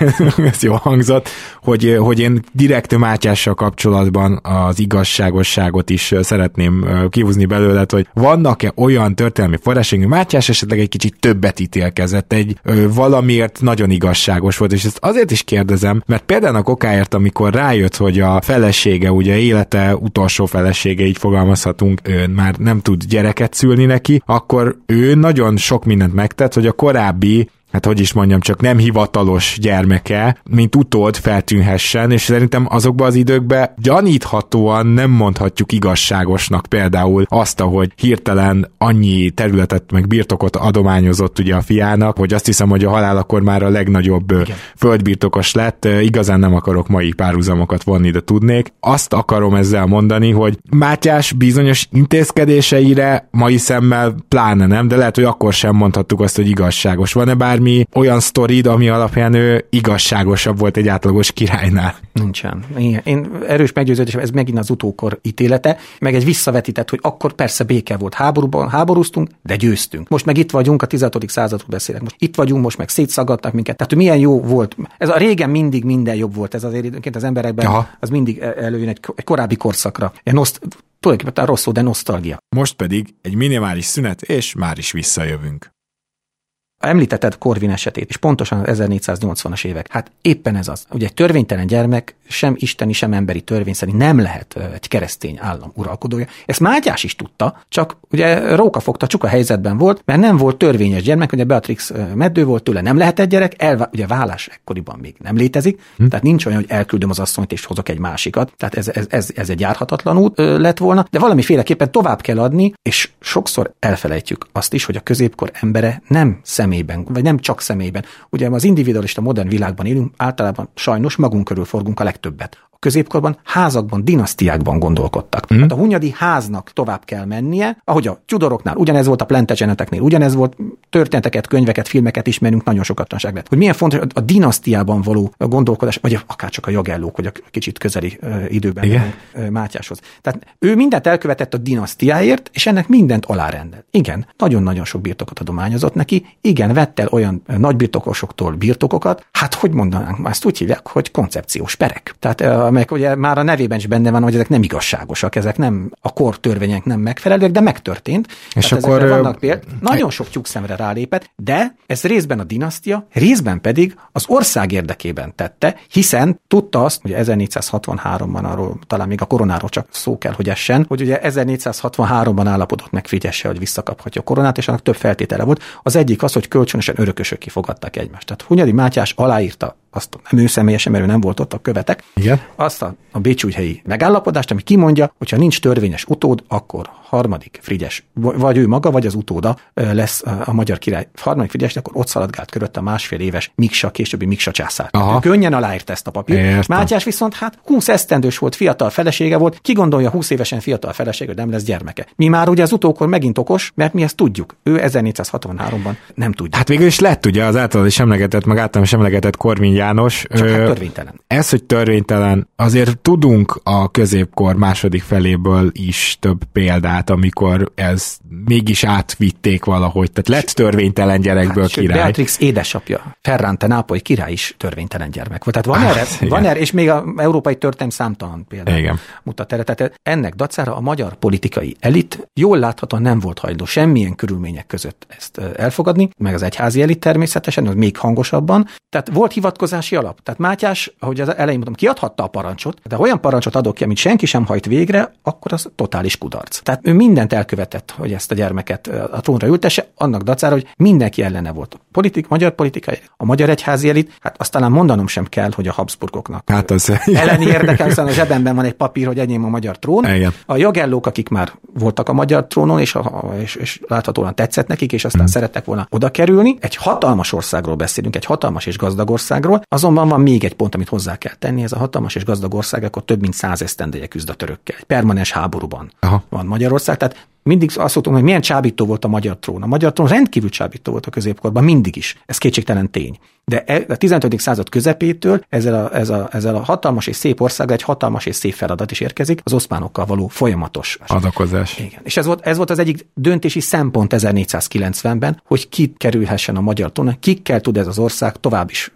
[laughs] ez jó hangzott, hogy, hogy én direkt Mátyással kapcsolatban az igazságosságot is szeretném kihúzni belőle, hogy vannak-e olyan történelmi források, hogy Mátyás esetleg egy kicsit többet ítélkezett, egy valamiért nagyon igazságos volt, és ezt azért is kérdezem, mert például a kokáért, amikor rájött, hogy a felesége, ugye élete utolsó felesége, így fogalmazhatunk, ő már nem tud gyereket szülni neki, akkor ő nagyon sok mindent megtett, hogy a korábbi hát hogy is mondjam, csak nem hivatalos gyermeke, mint utold feltűnhessen, és szerintem azokban az időkben gyaníthatóan nem mondhatjuk igazságosnak például azt, hogy hirtelen annyi területet meg birtokot adományozott ugye a fiának, hogy azt hiszem, hogy a halálakor már a legnagyobb Igen. földbirtokos lett, igazán nem akarok mai párhuzamokat vonni, de tudnék. Azt akarom ezzel mondani, hogy Mátyás bizonyos intézkedéseire mai szemmel pláne nem, de lehet, hogy akkor sem mondhattuk azt, hogy igazságos. Van-e bármi bármi olyan sztorid, ami alapján ő igazságosabb volt egy átlagos királynál. Nincsen. Igen. Én erős meggyőződésem, ez megint az utókor ítélete, meg egy visszavetített, hogy akkor persze béke volt, háborúban háborúztunk, de győztünk. Most meg itt vagyunk, a 16. századról beszélek. Most itt vagyunk, most meg szétszagadtak minket. Tehát milyen jó volt. Ez a régen mindig minden jobb volt, ez azért időnként az emberekben, Aha. az mindig előjön egy, egy korábbi korszakra. Egy noszt, tulajdonképpen rosszul, de nosztalgia. Most pedig egy minimális szünet, és már is visszajövünk. Említetted Korvin esetét, és pontosan az 1480-as évek. Hát éppen ez az. Ugye egy törvénytelen gyermek sem isteni, sem emberi törvény szerint nem lehet egy keresztény állam uralkodója. Ezt Mátyás is tudta, csak ugye Róka fogta, csak a helyzetben volt, mert nem volt törvényes gyermek, ugye Beatrix meddő volt tőle, nem lehet egy gyerek, el, ugye vállás ekkoriban még nem létezik, hm. tehát nincs olyan, hogy elküldöm az asszonyt és hozok egy másikat, tehát ez, ez, ez, ez egy járhatatlan út lett volna, de valamiféleképpen tovább kell adni, és sokszor elfelejtjük azt is, hogy a középkor embere nem személy személyben, vagy nem csak személyben. Ugye az individualista modern világban élünk, általában sajnos magunk körül forgunk a legtöbbet középkorban házakban, dinasztiákban gondolkodtak. Mm. Tehát a hunyadi háznak tovább kell mennie, ahogy a Tudoroknál, ugyanez volt a Plantageneteknél, ugyanez volt, történeteket, könyveket, filmeket ismerünk, nagyon sokat tanság lett. Hogy milyen fontos a dinasztiában való gondolkodás, vagy akár csak a jogellók, vagy a kicsit közeli időben Igen. Mátyáshoz. Tehát ő mindent elkövetett a dinasztiáért, és ennek mindent alárendelt. Igen, nagyon-nagyon sok birtokot adományozott neki, igen, vett el olyan nagybirtokosoktól birtokokat, hát hogy mondanánk, ezt úgy hívják, hogy koncepciós perek. Tehát amelyek ugye már a nevében is benne van, hogy ezek nem igazságosak, ezek nem a kor törvények nem megfelelőek, de megtörtént. És Tehát akkor vannak péld, nagyon sok tyúk szemre rálépett, de ez részben a dinasztia, részben pedig az ország érdekében tette, hiszen tudta azt, hogy 1463-ban arról, talán még a koronáról csak szó kell, hogy essen, hogy ugye 1463-ban állapodott meg Figyesse, hogy visszakaphatja a koronát, és annak több feltétele volt. Az egyik az, hogy kölcsönösen örökösök kifogadták egymást. Tehát Hunyadi Mátyás aláírta azt nem ő személyesen, mert ő nem volt ott a követek, Igen. azt a, a Bécsújhelyi megállapodást, ami kimondja, hogyha nincs törvényes utód, akkor harmadik Frigyes, vagy ő maga, vagy az utóda lesz a magyar király harmadik Frigyes, akkor ott szaladgált körött a másfél éves Miksa, későbbi Miksa császár. Aha. Könnyen aláírt ezt a papírt. Mátyás viszont hát 20 esztendős volt, fiatal felesége volt, ki gondolja 20 évesen fiatal felesége, hogy nem lesz gyermeke. Mi már ugye az utókor megint okos, mert mi ezt tudjuk. Ő 1463-ban nem tudja. Hát végül is lett ugye az általad is emlegetett, meg általán is emlegetett Korvin János. Csak hát törvénytelen. Ez, hogy törvénytelen, azért tudunk a középkor második feléből is több példát amikor ez mégis átvitték valahogy, tehát lett törvénytelen gyerekből hát, király. Beatrix édesapja, Ferrante Nápoly király is törvénytelen gyermek volt. Tehát van hát, erre, van erre, és még a európai történelem számtalan például igen. mutat erre. Tehát ennek dacára a magyar politikai elit jól láthatóan nem volt hajlandó semmilyen körülmények között ezt elfogadni, meg az egyházi elit természetesen, az még hangosabban. Tehát volt hivatkozás szavazási alap. Tehát Mátyás, ahogy az elején mondtam, kiadhatta a parancsot, de olyan parancsot adok ki, amit senki sem hajt végre, akkor az totális kudarc. Tehát ő mindent elkövetett, hogy ezt a gyermeket a trónra ültesse, annak dacára, hogy mindenki ellene volt. A politik, magyar politikai, a magyar egyházi elit, hát azt talán mondanom sem kell, hogy a Habsburgoknak hát az, elleni érdekel, hiszen a zsebemben van egy papír, hogy enyém a magyar trón. Igen. A jogellók, akik már voltak a magyar trónon, és, a, és, és láthatóan tetszett nekik, és aztán hmm. szerettek volna oda kerülni. Egy hatalmas országról beszélünk, egy hatalmas és gazdag országról, azonban van még egy pont, amit hozzá kell tenni, ez a hatalmas és gazdag ország, akkor több mint száz esztendeje küzd a törökkel. Egy permanens háborúban Aha. van Magyarország, tehát mindig azt mondtam, hogy milyen csábító volt a magyar trón. A magyar trón rendkívül csábító volt a középkorban, mindig is. Ez kétségtelen tény. De e, a 15. század közepétől ezzel a, ez a, ezzel a hatalmas és szép ország egy hatalmas és szép feladat is érkezik, az oszmánokkal való folyamatos adakozás. Igen. És ez volt, ez volt az egyik döntési szempont 1490-ben, hogy ki kerülhessen a magyar trónra, kikkel tud ez az ország tovább is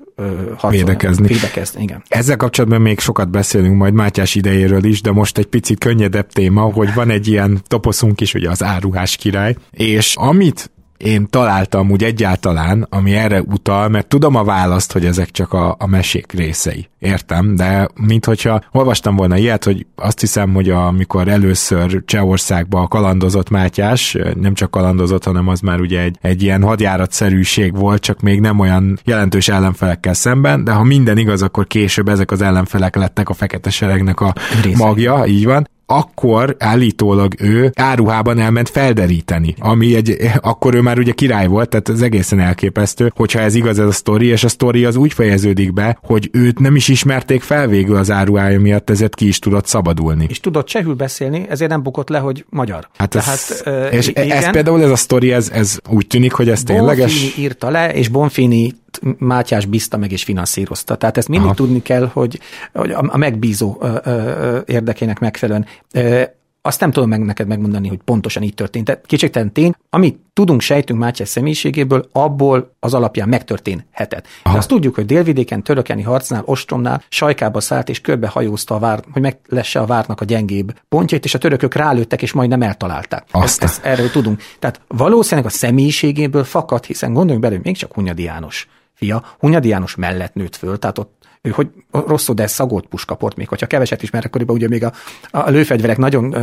védekezni. védekezni. Igen. Ezzel kapcsolatban még sokat beszélünk majd Mátyás idejéről is, de most egy picit könnyedebb téma, hogy van egy ilyen toposzunk is, ugye az áruhás király, és amit én találtam úgy egyáltalán, ami erre utal, mert tudom a választ, hogy ezek csak a, a mesék részei. Értem, de minthogyha olvastam volna ilyet, hogy azt hiszem, hogy amikor először Csehországba kalandozott Mátyás, nem csak kalandozott, hanem az már ugye egy, egy ilyen hadjáratszerűség volt, csak még nem olyan jelentős ellenfelekkel szemben, de ha minden igaz, akkor később ezek az ellenfelek lettek a fekete seregnek a magja, így van akkor állítólag ő áruhában elment felderíteni, ami egy, akkor ő már ugye király volt, tehát ez egészen elképesztő, hogyha ez igaz ez a sztori, és a sztori az úgy fejeződik be, hogy őt nem is ismerték fel végül az áruhája miatt, ezért ki is tudott szabadulni. És tudott csehül beszélni, ezért nem bukott le, hogy magyar. Hát ez, Tehát, és igen. ez például ez a sztori, ez, ez úgy tűnik, hogy ez tényleges. Bonfini írta le, és Bonfini Mátyás bízta meg és finanszírozta. Tehát ezt mindig Aha. tudni kell, hogy, hogy a megbízó ö, ö, érdekének megfelelően. Ö, azt nem tudom meg neked megmondani, hogy pontosan így történt. Tehát kétségtelen tény, amit tudunk, sejtünk Mátyás személyiségéből, abból az alapján megtörténhetett. De azt tudjuk, hogy délvidéken, törökeni harcnál, ostromnál sajkába szállt és körbe hajózta a vár, hogy meglesse a várnak a gyengébb pontjait, és a törökök rálőttek, és majdnem eltalálták. Ezt, ezt, erről tudunk. Tehát valószínűleg a személyiségéből fakad, hiszen gondoljunk bele, hogy még csak Hunyadi János fia, Hunyadi János mellett nőtt föl, tehát ott ő hogy rosszul, de szagolt puskaport, még hogyha keveset is, mert akkoriban ugye még a, a lőfegyverek nagyon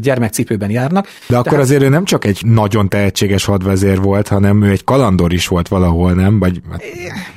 gyermekcipőben járnak. De akkor Tehát... azért ő nem csak egy nagyon tehetséges hadvezér volt, hanem ő egy kalandor is volt valahol, nem? Vagy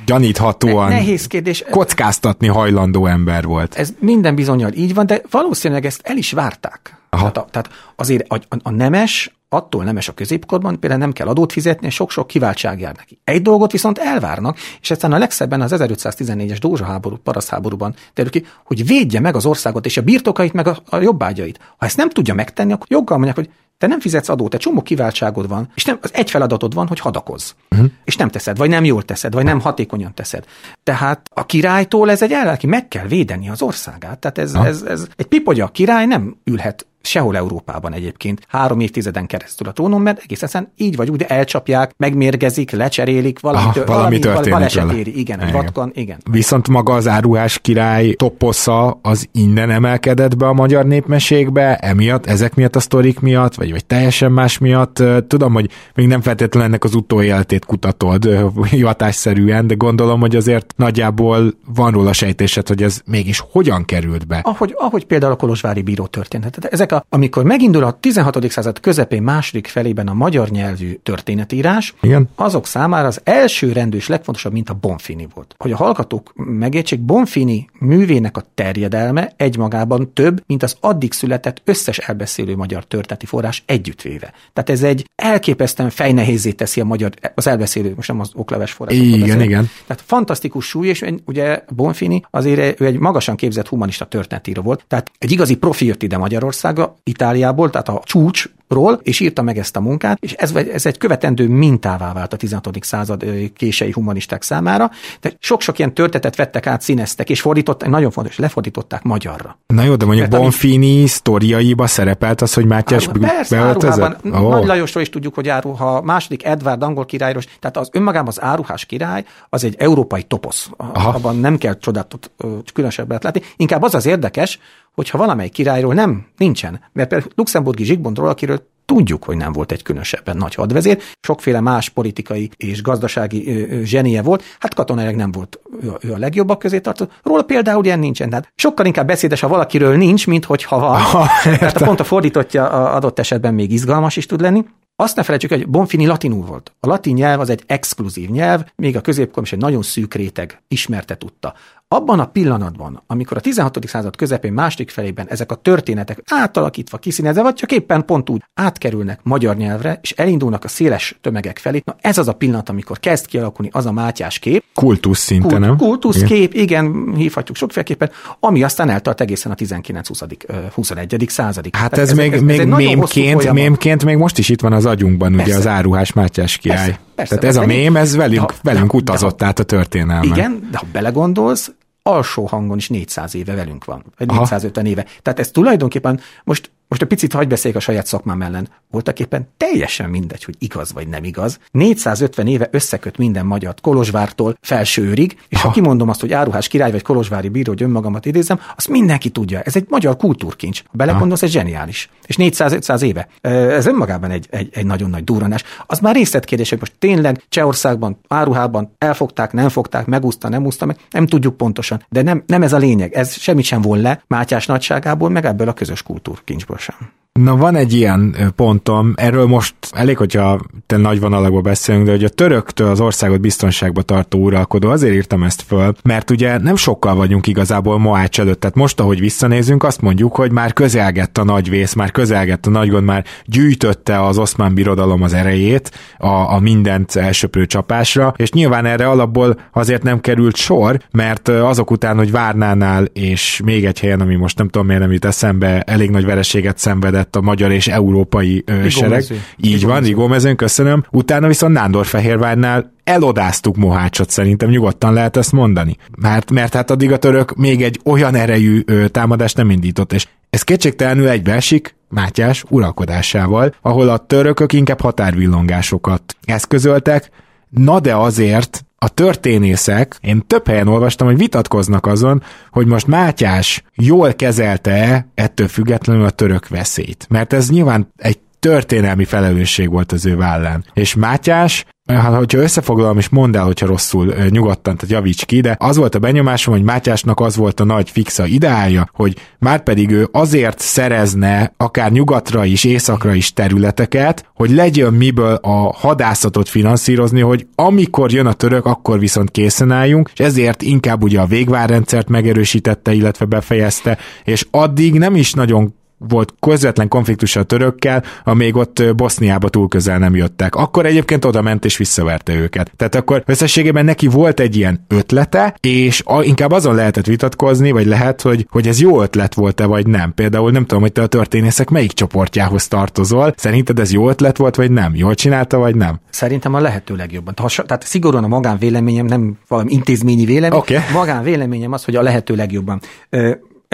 gyaníthatóan ne, nehéz kérdés. kockáztatni hajlandó ember volt. Ez minden bizonyal így van, de valószínűleg ezt el is várták. Aha. Tehát, a, tehát azért a, a, a nemes attól nemes a középkorban, például nem kell adót fizetni, és sok-sok kiváltság jár neki. Egy dolgot viszont elvárnak, és egyszerűen a legszebben az 1514-es Dózsa háború, paraszháborúban terül ki, hogy védje meg az országot és a birtokait, meg a, a jobbágyait. Ha ezt nem tudja megtenni, akkor joggal mondják, hogy te nem fizetsz adót, egy csomó kiváltságod van, és nem, az egy feladatod van, hogy hadakozz. Uh-huh. És nem teszed, vagy nem jól teszed, vagy nem hatékonyan teszed. Tehát a királytól ez egy ellenki, meg kell védeni az országát. Tehát ez, ez, ez egy pipogya király nem ülhet sehol Európában egyébként három évtizeden keresztül a trónon, mert egész egyszerűen így vagy úgy, de elcsapják, megmérgezik, lecserélik, valami, Aha, valami, valami baleset éri, igen, egy vatkan, igen. Viszont maga az áruhás király toposza az innen emelkedett be a magyar népmeségbe, emiatt, ezek miatt a sztorik miatt, vagy, vagy teljesen más miatt. Tudom, hogy még nem feltétlenül ennek az utóéletét kutatod hivatásszerűen, [laughs] de gondolom, hogy azért nagyjából van róla sejtésed, hogy ez mégis hogyan került be. Ahogy, ahogy például a Kolozsvári Bíró történet. Ezek a, amikor megindul a 16. század közepén második felében a magyar nyelvű történetírás, Igen. azok számára az első rendű és legfontosabb, mint a Bonfini volt. Hogy a hallgatók megértsék, Bonfini művének a terjedelme egymagában több, mint az addig született összes elbeszélő magyar történeti forrás együttvéve. Tehát ez egy elképesztően fejnehézé teszi a magyar, az elbeszélő, most nem az okleves forrás. Igen, igen. Tehát fantasztikus súly, és ugye Bonfini azért ő egy magasan képzett humanista történetíró volt, tehát egy igazi profi jött ide Magyarországra, Itáliából, tehát a csúcsról, és írta meg ezt a munkát, és ez, ez egy követendő mintává vált a 16. század kései humanisták számára. De sok-sok ilyen történetet vettek át, színeztek, és fordították, nagyon fontos, lefordították magyarra. Na jó, de mondjuk Tehát, Bonfini ami... sztoriaiba szerepelt az, hogy Mátyás beöltözött? Oh. Nagy Lajosról is tudjuk, hogy áru, ha második Edvard angol királyról, tehát az önmagában az áruhás király, az egy európai toposz. Aha. Abban nem kell csodátot különösebbet látni. Inkább az az érdekes, hogyha valamely királyról nem, nincsen. Mert például luxemburgi Zsigmondról, akiről tudjuk, hogy nem volt egy különösebben nagy hadvezér, sokféle más politikai és gazdasági zsenie volt, hát katonailag nem volt ő, ő a legjobbak közé tartott. Róla például ilyen nincsen. Tehát sokkal inkább beszédes, ha valakiről nincs, mint hogyha van. Tehát a pont a fordítottja adott esetben még izgalmas is tud lenni. Azt ne felejtsük, hogy Bonfini latinul volt. A latin nyelv az egy exkluzív nyelv, még a középkor is egy nagyon szűk réteg ismerte tudta. Abban a pillanatban, amikor a 16. század közepén második felében ezek a történetek átalakítva, kiszínezve, vagy csak éppen pont úgy átkerülnek magyar nyelvre, és elindulnak a széles tömegek felé, na ez az a pillanat, amikor kezd kialakulni az a Mátyás kép. Kultusz szinten, Kult, nem? Kultusz igen. kép, igen, hívhatjuk sokféleképpen, ami aztán eltart egészen a 19-20-21. századig. Hát ez, ez, még, ez, ez még mémként, mémként még most is itt van az agyunkban, persze. ugye az áruhás Mátyás király. Persze, persze, Tehát ez a mém, ez velünk, de, velünk utazott de, át a történelme. Igen, de ha belegondolsz, alsó hangon is 400 éve velünk van, vagy Aha. 450 éve. Tehát ez tulajdonképpen most most egy picit hagy beszéljek a saját szakmám ellen. Voltak éppen teljesen mindegy, hogy igaz vagy nem igaz. 450 éve összeköt minden magyar Kolozsvártól felsőrig, és ha. ha kimondom azt, hogy áruhás király vagy kolozsvári bíró, hogy önmagamat idézem, azt mindenki tudja. Ez egy magyar kultúrkincs. Ha belegondolsz, ez zseniális. És 400-500 éve. Ez önmagában egy, egy, egy nagyon nagy duranás. Az már részletkérdés, hogy most tényleg Csehországban, áruhában elfogták, nem fogták, megúszta, nem úszta meg, nem tudjuk pontosan. De nem, nem ez a lényeg. Ez semmit sem von le Mátyás nagyságából, meg ebből a közös kultúrkincsből sem. Na van egy ilyen pontom, erről most elég, hogyha te nagy vonalakban beszélünk, de hogy a töröktől az országot biztonságba tartó uralkodó, azért írtam ezt föl, mert ugye nem sokkal vagyunk igazából Moács előtt, tehát most, ahogy visszanézünk, azt mondjuk, hogy már közelgett a nagy vész, már közelgett a nagy gond, már gyűjtötte az oszmán birodalom az erejét a, a mindent elsöprő csapásra, és nyilván erre alapból azért nem került sor, mert azok után, hogy Várnánál és még egy helyen, ami most nem tudom miért nem jut eszembe, elég nagy vereséget szenvedett lett a magyar és európai ö, sereg. Így Rigó van, Rigómezőn, köszönöm. Utána viszont Nándorfehérvárnál elodáztuk Mohácsot, szerintem nyugodtan lehet ezt mondani. Mert, mert hát addig a török még egy olyan erejű ö, támadást nem indított, és ez kétségtelenül egybeesik Mátyás uralkodásával, ahol a törökök inkább határvillongásokat eszközöltek, na de azért a történészek, én több helyen olvastam, hogy vitatkoznak azon, hogy most Mátyás jól kezelte ettől függetlenül a török veszélyt. Mert ez nyilván egy történelmi felelősség volt az ő vállán. És Mátyás Hát, hogyha összefoglalom, és mondd el, hogyha rosszul nyugodtan, tehát javíts ki, de az volt a benyomásom, hogy Mátyásnak az volt a nagy fixa ideája, hogy már pedig ő azért szerezne akár nyugatra is, északra is területeket, hogy legyen miből a hadászatot finanszírozni, hogy amikor jön a török, akkor viszont készen álljunk, és ezért inkább ugye a végvárrendszert megerősítette, illetve befejezte, és addig nem is nagyon volt közvetlen konfliktus a törökkel, amíg ott Boszniába túl közel nem jöttek. Akkor egyébként oda ment és visszaverte őket. Tehát akkor összességében neki volt egy ilyen ötlete, és a, inkább azon lehetett vitatkozni, vagy lehet, hogy, hogy ez jó ötlet volt-e, vagy nem. Például nem tudom, hogy te a történészek melyik csoportjához tartozol. Szerinted ez jó ötlet volt, vagy nem? Jól csinálta, vagy nem? Szerintem a lehető legjobban. Tehát szigorúan a magánvéleményem, nem valami intézményi vélemény. Okay. Magánvéleményem az, hogy a lehető legjobban.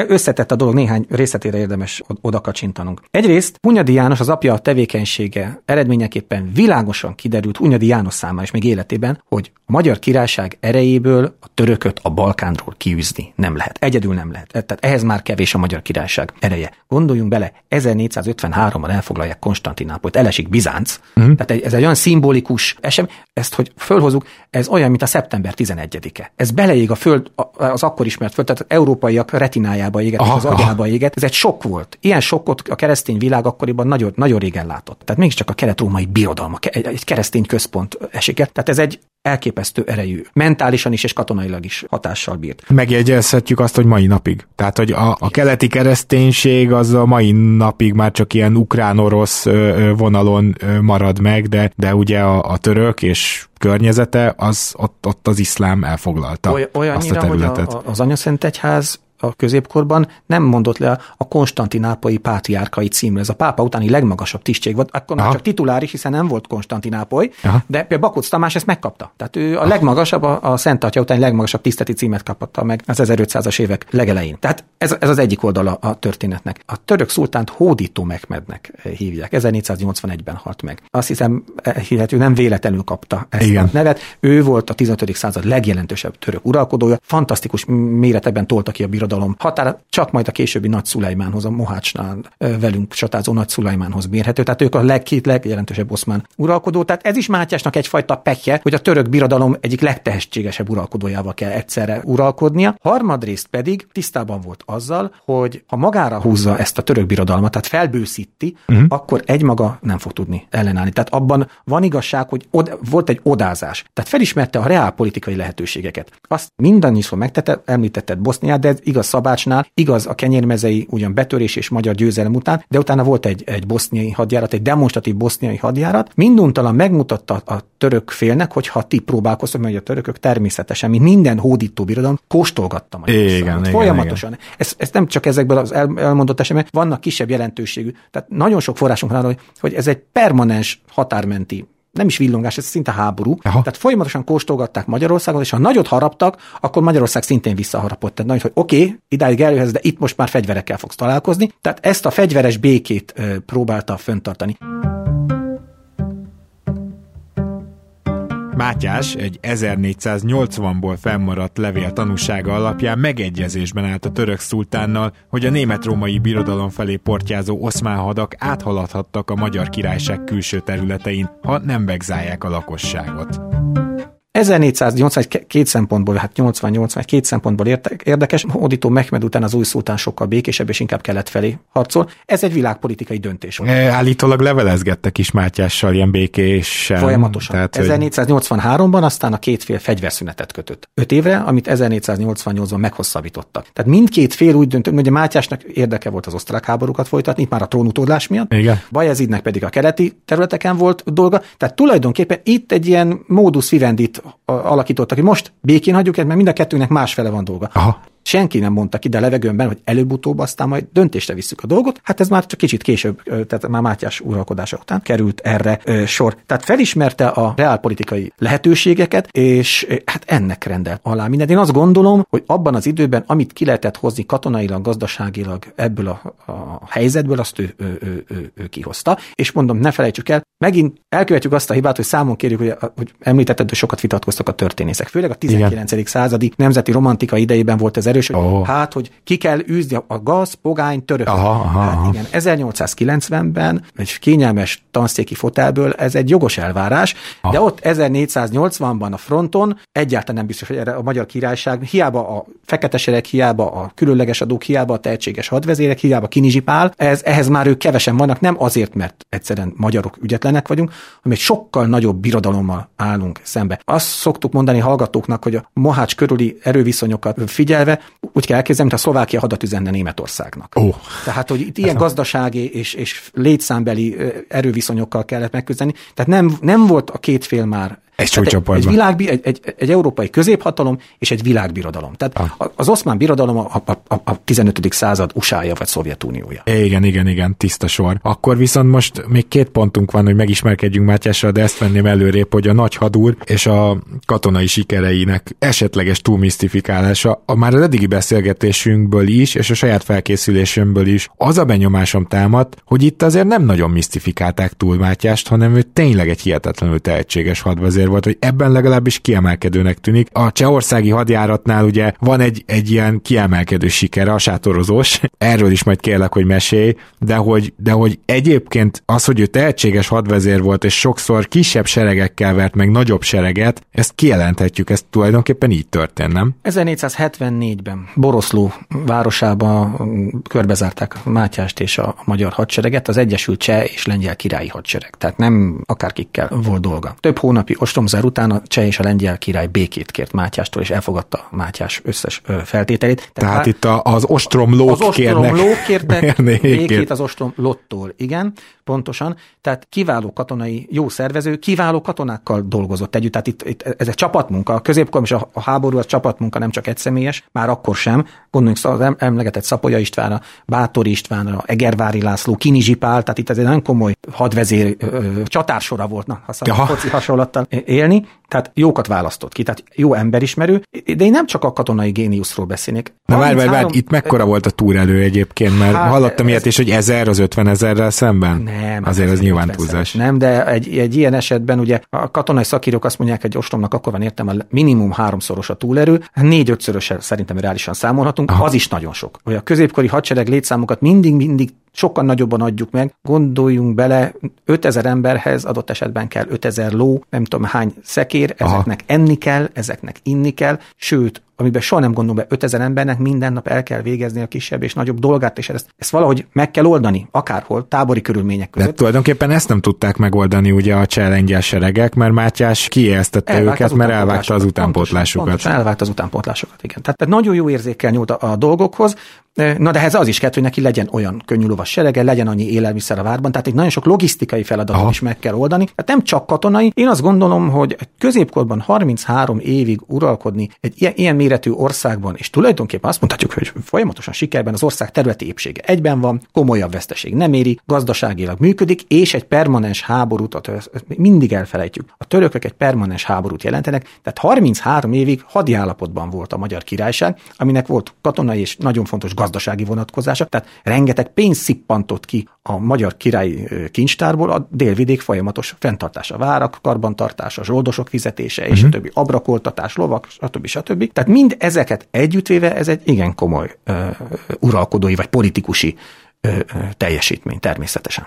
Összetett a dolog, néhány részletére érdemes oda kacsintanunk. Egyrészt Hunyadi János az apja tevékenysége eredményeképpen világosan kiderült Hunyadi János számára is még életében, hogy a magyar királyság erejéből a törököt a Balkánról kiűzni nem lehet. Egyedül nem lehet. Tehát ehhez már kevés a magyar királyság ereje. Gondoljunk bele, 1453-ban elfoglalják Konstantinápolyt, elesik Bizánc. Uh-huh. Tehát ez egy olyan szimbolikus esemény, ezt, hogy fölhozunk, ez olyan, mint a szeptember 11-e. Ez beleég a föld, az akkor ismert föld, tehát az európaiak retinájába agyába éget, aha, az agyába éget. Ez egy sok volt. Ilyen sokkot a keresztény világ akkoriban nagyon, nagyon régen látott. Tehát mégiscsak a kelet-római birodalma, egy keresztény központ esik. Tehát ez egy elképesztő erejű, mentálisan is és katonailag is hatással bírt. Megjegyezhetjük azt, hogy mai napig. Tehát, hogy a, a keleti kereszténység az a mai napig már csak ilyen ukrán-orosz vonalon marad meg, de, de ugye a, a török és környezete, az ott, ott az iszlám elfoglalta Oly, azt a területet. Hogy a, az Anyaszent Egyház a középkorban nem mondott le a konstantinápolyi pátriárkai címre. Ez a pápa utáni legmagasabb tisztség volt. Akkor már csak tituláris, hiszen nem volt Konstantinápoly, Aha. de például Bakóc Tamás ezt megkapta. Tehát ő a legmagasabb, a, a Szent Atya utáni legmagasabb tiszteti címet kapta meg az 1500-as évek legelején. Tehát ez, ez az egyik oldala a történetnek. A török szultánt hódító Mehmednek hívják. 1481-ben halt meg. Azt hiszem, eh, hihető nem véletlenül kapta ezt Igen. a nevet. Ő volt a 15. század legjelentősebb török uralkodója. Fantasztikus méreteben tolta ki a birodalmat birodalom határa csak majd a későbbi Nagy Szulajmánhoz, a Mohácsnál velünk csatázó Nagy Szulajmánhoz mérhető. Tehát ők a legkét legjelentősebb oszmán uralkodó. Tehát ez is Mátyásnak egyfajta pekje, hogy a török birodalom egyik legtehetségesebb uralkodójával kell egyszerre uralkodnia. Harmadrészt pedig tisztában volt azzal, hogy ha magára húzza ezt a török birodalmat, tehát felbőszíti, uh-huh. akkor egymaga nem fog tudni ellenállni. Tehát abban van igazság, hogy od- volt egy odázás. Tehát felismerte a reálpolitikai lehetőségeket. Azt mindannyiszor megtette, említetted Boszniát, de ez igaz Szabácsnál, igaz a kenyérmezei ugyan betörés és magyar győzelem után, de utána volt egy, egy boszniai hadjárat, egy demonstratív boszniai hadjárat. Minduntalan megmutatta a török félnek, hogy ha ti próbálkoztok, mert a törökök természetesen, mint minden hódító birodalom, kóstolgatta majd. Igen, igen, Folyamatosan. Igen. Ez, ez, nem csak ezekből az el, elmondott események, vannak kisebb jelentőségű. Tehát nagyon sok forrásunk van arra, hogy, hogy ez egy permanens határmenti nem is villongás, ez szinte háború. Aha. Tehát folyamatosan kóstolgatták Magyarországot, és ha nagyot haraptak, akkor Magyarország szintén visszaharapott. Tehát nagy, hogy oké, okay, idáig eljöhetsz, de itt most már fegyverekkel fogsz találkozni. Tehát ezt a fegyveres békét ö, próbálta föntartani. Mátyás egy 1480-ból fennmaradt levél tanúsága alapján megegyezésben állt a török szultánnal, hogy a német-római birodalom felé portyázó oszmán hadak áthaladhattak a magyar királyság külső területein, ha nem vegzálják a lakosságot. 1480 két szempontból, hát 88 két szempontból érdekes, Hódító Mehmed után az új szultán sokkal békésebb és inkább kelet felé harcol. Ez egy világpolitikai döntés volt. E, állítólag levelezgettek is Mátyással ilyen békéssel. Folyamatosan. Tehát, 1483-ban aztán a két fél fegyverszünetet kötött. Öt évre, amit 1488-ban meghosszabbítottak. Tehát mindkét fél úgy döntött, hogy Mátyásnak érdeke volt az osztrák háborúkat folytatni, itt már a trónutódlás miatt. Igen. Bajezidnek pedig a keleti területeken volt dolga. Tehát tulajdonképpen itt egy ilyen módus vivendit alakítottak, hogy most békén hagyjuk mert mind a kettőnek másfele van dolga. Aha. Senki nem mondta ki, de a levegőben, hogy előbb-utóbb aztán majd döntésre visszük a dolgot. Hát ez már csak kicsit később, tehát már Mátyás uralkodása után került erre ö, sor. Tehát felismerte a reálpolitikai lehetőségeket, és hát ennek rendel alá mindent. Én azt gondolom, hogy abban az időben, amit ki lehetett hozni katonailag, gazdaságilag ebből a, a helyzetből, azt ő, ő, ő, ő, ő kihozta. És mondom, ne felejtsük el, megint elkövetjük azt a hibát, hogy számon kérjük, hogy, hogy említetted, hogy sokat vitatkoztak a történészek. Főleg a 19. Igen. századi nemzeti romantika idejében volt ez erős, hogy oh. hát, hogy ki kell űzni a gaz, pogány, török. Aha, aha, hát igen, 1890-ben egy kényelmes tanszéki fotelből ez egy jogos elvárás, aha. de ott 1480-ban a fronton egyáltalán nem biztos, hogy erre a magyar királyság, hiába a fekete sereg, hiába a különleges adók, hiába a tehetséges hadvezérek, hiába Kinizsipál, ez, ehhez már ők kevesen vannak, nem azért, mert egyszerűen magyarok ügyetlenek vagyunk, hanem egy sokkal nagyobb birodalommal állunk szembe. Azt szoktuk mondani hallgatóknak, hogy a Mohács körüli erőviszonyokat figyelve úgy kell elképzelni, mint a Szlovákia hadat üzenne Németországnak. Oh. Tehát, hogy itt ilyen gazdasági és, és létszámbeli erőviszonyokkal kellett megküzdeni. Tehát nem, nem volt a két fél már egy, egy, egy, világ, egy, egy, egy európai középhatalom és egy világbirodalom. Tehát ah. az oszmán birodalom a, a, a, a 15. század USA-ja vagy Szovjetuniója. Igen, igen, igen, tiszta sor. Akkor viszont most még két pontunk van, hogy megismerkedjünk Mátyással, de ezt venném előrébb, hogy a nagy hadúr és a katonai sikereinek esetleges túlmisztifikálása, a már az eddigi beszélgetésünkből is, és a saját felkészülésünkből is az a benyomásom támadt, hogy itt azért nem nagyon misztifikálták túl Mátyást, hanem ő tényleg egy hihetetlenül tehetséges hadvezér volt, hogy ebben legalábbis kiemelkedőnek tűnik. A csehországi hadjáratnál ugye van egy, egy ilyen kiemelkedő sikere, a sátorozós, erről is majd kérlek, hogy mesélj, de hogy, de hogy egyébként az, hogy ő tehetséges hadvezér volt, és sokszor kisebb seregekkel vert meg nagyobb sereget, ezt kijelenthetjük, ez tulajdonképpen így történt, nem? 1474-ben Boroszló városába körbezárták Mátyást és a magyar hadsereget, az Egyesült Cseh és Lengyel királyi hadsereg. Tehát nem akárkikkel volt dolga. Több hónapi ostrom ostromzár után a cseh és a lengyel király békét kért Mátyástól, és elfogadta Mátyás összes feltételét. Tehát, Tehát itt a, az ostromlók az kérnek. Az kértek [laughs] békét az ostromlottól, igen, pontosan. Tehát kiváló katonai, jó szervező, kiváló katonákkal dolgozott együtt. Tehát itt, itt ez egy csapatmunka. A középkor és a, a háború az csapatmunka, nem csak egyszemélyes, már akkor sem. Gondoljunk az emlegetett Szapolya Istvánra, Bátor Istvánra, Egervári László, Kinizsi Pál, tehát itt ez egy nagyon komoly hadvezér, csatársora volt, na, ha foci hasonlattal élni, tehát jókat választott ki, tehát jó emberismerő, de én nem csak a katonai géniuszról beszélnék. Na várj, várj, várj, itt mekkora volt a túrelő egyébként, mert hát, hallottam ilyet is, hogy ezer az ötven ezerrel szemben? Nem. Azért ez, ez nyilván túlzás. Nem, de egy, egy ilyen esetben ugye a katonai szakírók azt mondják, hogy ostromnak akkor van értem, a minimum háromszoros a túlerő, négy-ötszöröse szerintem reálisan számolhatunk, Aha. az is nagyon sok. Hogy a középkori hadsereg létszámokat mindig-mindig sokkal nagyobban adjuk meg, gondoljunk bele, 5000 emberhez adott esetben kell 5000 ló, nem tudom hány szekér, ezeknek Aha. enni kell, ezeknek inni kell, sőt, amiben soha nem gondolom be, 5000 embernek minden nap el kell végezni a kisebb és nagyobb dolgát, és ezt, ezt valahogy meg kell oldani, akárhol, tábori körülmények között. De tulajdonképpen ezt nem tudták megoldani ugye a cseh seregek, mert Mátyás kiéheztette elvágt őket, mert elvágta az utánpótlásukat. Pontosan, elvágta az utánpótlásokat, igen. Tehát, tehát nagyon jó érzékkel nyúlt a, a dolgokhoz, Na de ez az is kell, hogy neki legyen olyan könnyű lovas serege, legyen annyi élelmiszer a várban, tehát egy nagyon sok logisztikai feladatot is meg kell oldani. Hát nem csak katonai. Én azt gondolom, hogy középkorban 33 évig uralkodni egy ilyen, ilyen méretű országban, és tulajdonképpen azt mondhatjuk, hogy folyamatosan sikerben az ország területi épsége egyben van, komolyabb veszteség nem éri, gazdaságilag működik, és egy permanens háborút, mindig elfelejtjük. A törökök egy permanens háborút jelentenek, tehát 33 évig hadiállapotban volt a magyar királyság, aminek volt katonai és nagyon fontos gazdasági vonatkozása, tehát rengeteg pénz szippantott ki a magyar király kincstárból a délvidék folyamatos fenntartása, várak, karbantartása, zsoldosok fizetése, és uh-huh. a többi, abrakoltatás, lovak, stb. stb. Tehát mind ezeket együttvéve ez egy igen komoly uh, uralkodói vagy politikusi uh, teljesítmény természetesen.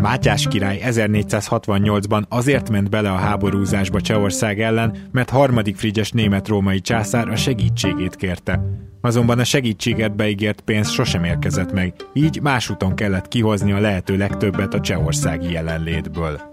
Mátyás király 1468-ban azért ment bele a háborúzásba Csehország ellen, mert harmadik Frigyes német-római császár a segítségét kérte. Azonban a segítséget beígért pénz sosem érkezett meg, így más úton kellett kihozni a lehető legtöbbet a csehországi jelenlétből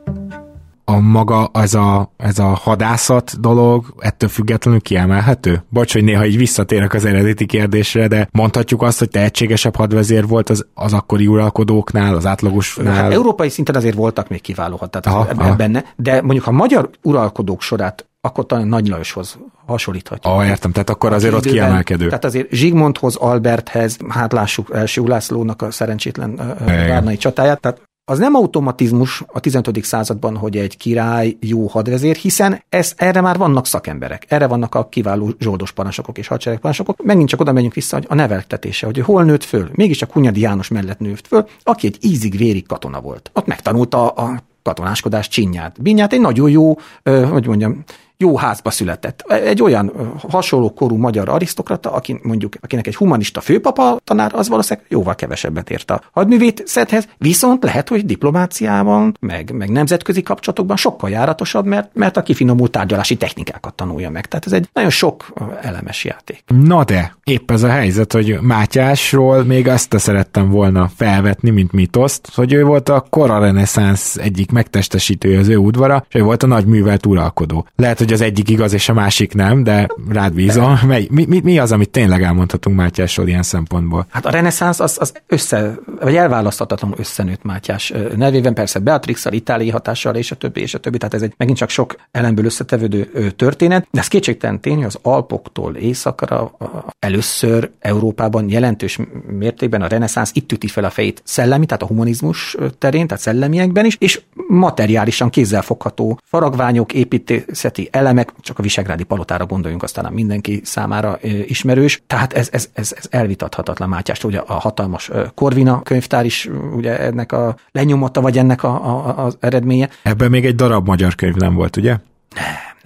a maga, ez a, ez a hadászat dolog ettől függetlenül kiemelhető? Bocs, hogy néha így visszatérek az eredeti kérdésre, de mondhatjuk azt, hogy tehetségesebb hadvezér volt az, az akkori uralkodóknál, az átlagosnál? Hát, európai szinten azért voltak még kiváló határozatok benne, de mondjuk a magyar uralkodók sorát akkor talán Nagy Lajoshoz hasonlíthatjuk. Ah, értem, tehát akkor azért ott kiemelkedő. Tehát azért Zsigmondhoz, Alberthez, hát lássuk első Ulászlónak a szerencsétlen várnai csatáját, tehát az nem automatizmus a 15. században, hogy egy király jó hadvezér, hiszen ez, erre már vannak szakemberek, erre vannak a kiváló zsoldos parancsokok és hadseregparancsokok. Megint csak oda megyünk vissza, hogy a neveltetése, hogy hol nőtt föl. Mégiscsak Hunyadi János mellett nőtt föl, aki egy ízig-vérig katona volt. Ott megtanulta a katonáskodás csinyát. Binyát egy nagyon jó, hogy mondjam, jó házba született. Egy olyan hasonló korú magyar arisztokrata, aki mondjuk, akinek egy humanista főpapa tanár, az valószínűleg jóval kevesebbet ért a hadművészethez, viszont lehet, hogy diplomáciában, meg, meg nemzetközi kapcsolatokban sokkal járatosabb, mert, mert a kifinomult tárgyalási technikákat tanulja meg. Tehát ez egy nagyon sok elemes játék. Na de, épp ez a helyzet, hogy Mátyásról még azt szerettem volna felvetni, mint mitoszt, hogy ő volt a kora reneszánsz egyik megtestesítője az ő udvara, és ő volt a nagy művelt uralkodó. Lehet, hogy hogy az egyik igaz és a másik nem, de rád bízom. Mi, mi, mi az, amit tényleg elmondhatunk Mátyásról ilyen szempontból? Hát a reneszánsz az, az össze, vagy elválaszthatatlanul összenőtt Mátyás nevében, persze Beatrix-szal, itáliai hatással, és a többi, és a többi, tehát ez egy megint csak sok elemből összetevődő történet, de ez kétségtelen tény, hogy az Alpoktól északra először Európában jelentős mértékben a reneszánsz itt üti fel a fejét szellemi, tehát a humanizmus terén, tehát szellemiekben is, és materiálisan kézzelfogható faragványok, építészeti elemek, csak a Visegrádi palotára gondoljunk, aztán mindenki számára ismerős. Tehát ez, ez, ez, ez elvitathatatlan Mátyást, ugye a hatalmas Korvina könyvtár is ugye ennek a lenyomata, vagy ennek a, a, az eredménye. Ebben még egy darab magyar könyv nem volt, ugye?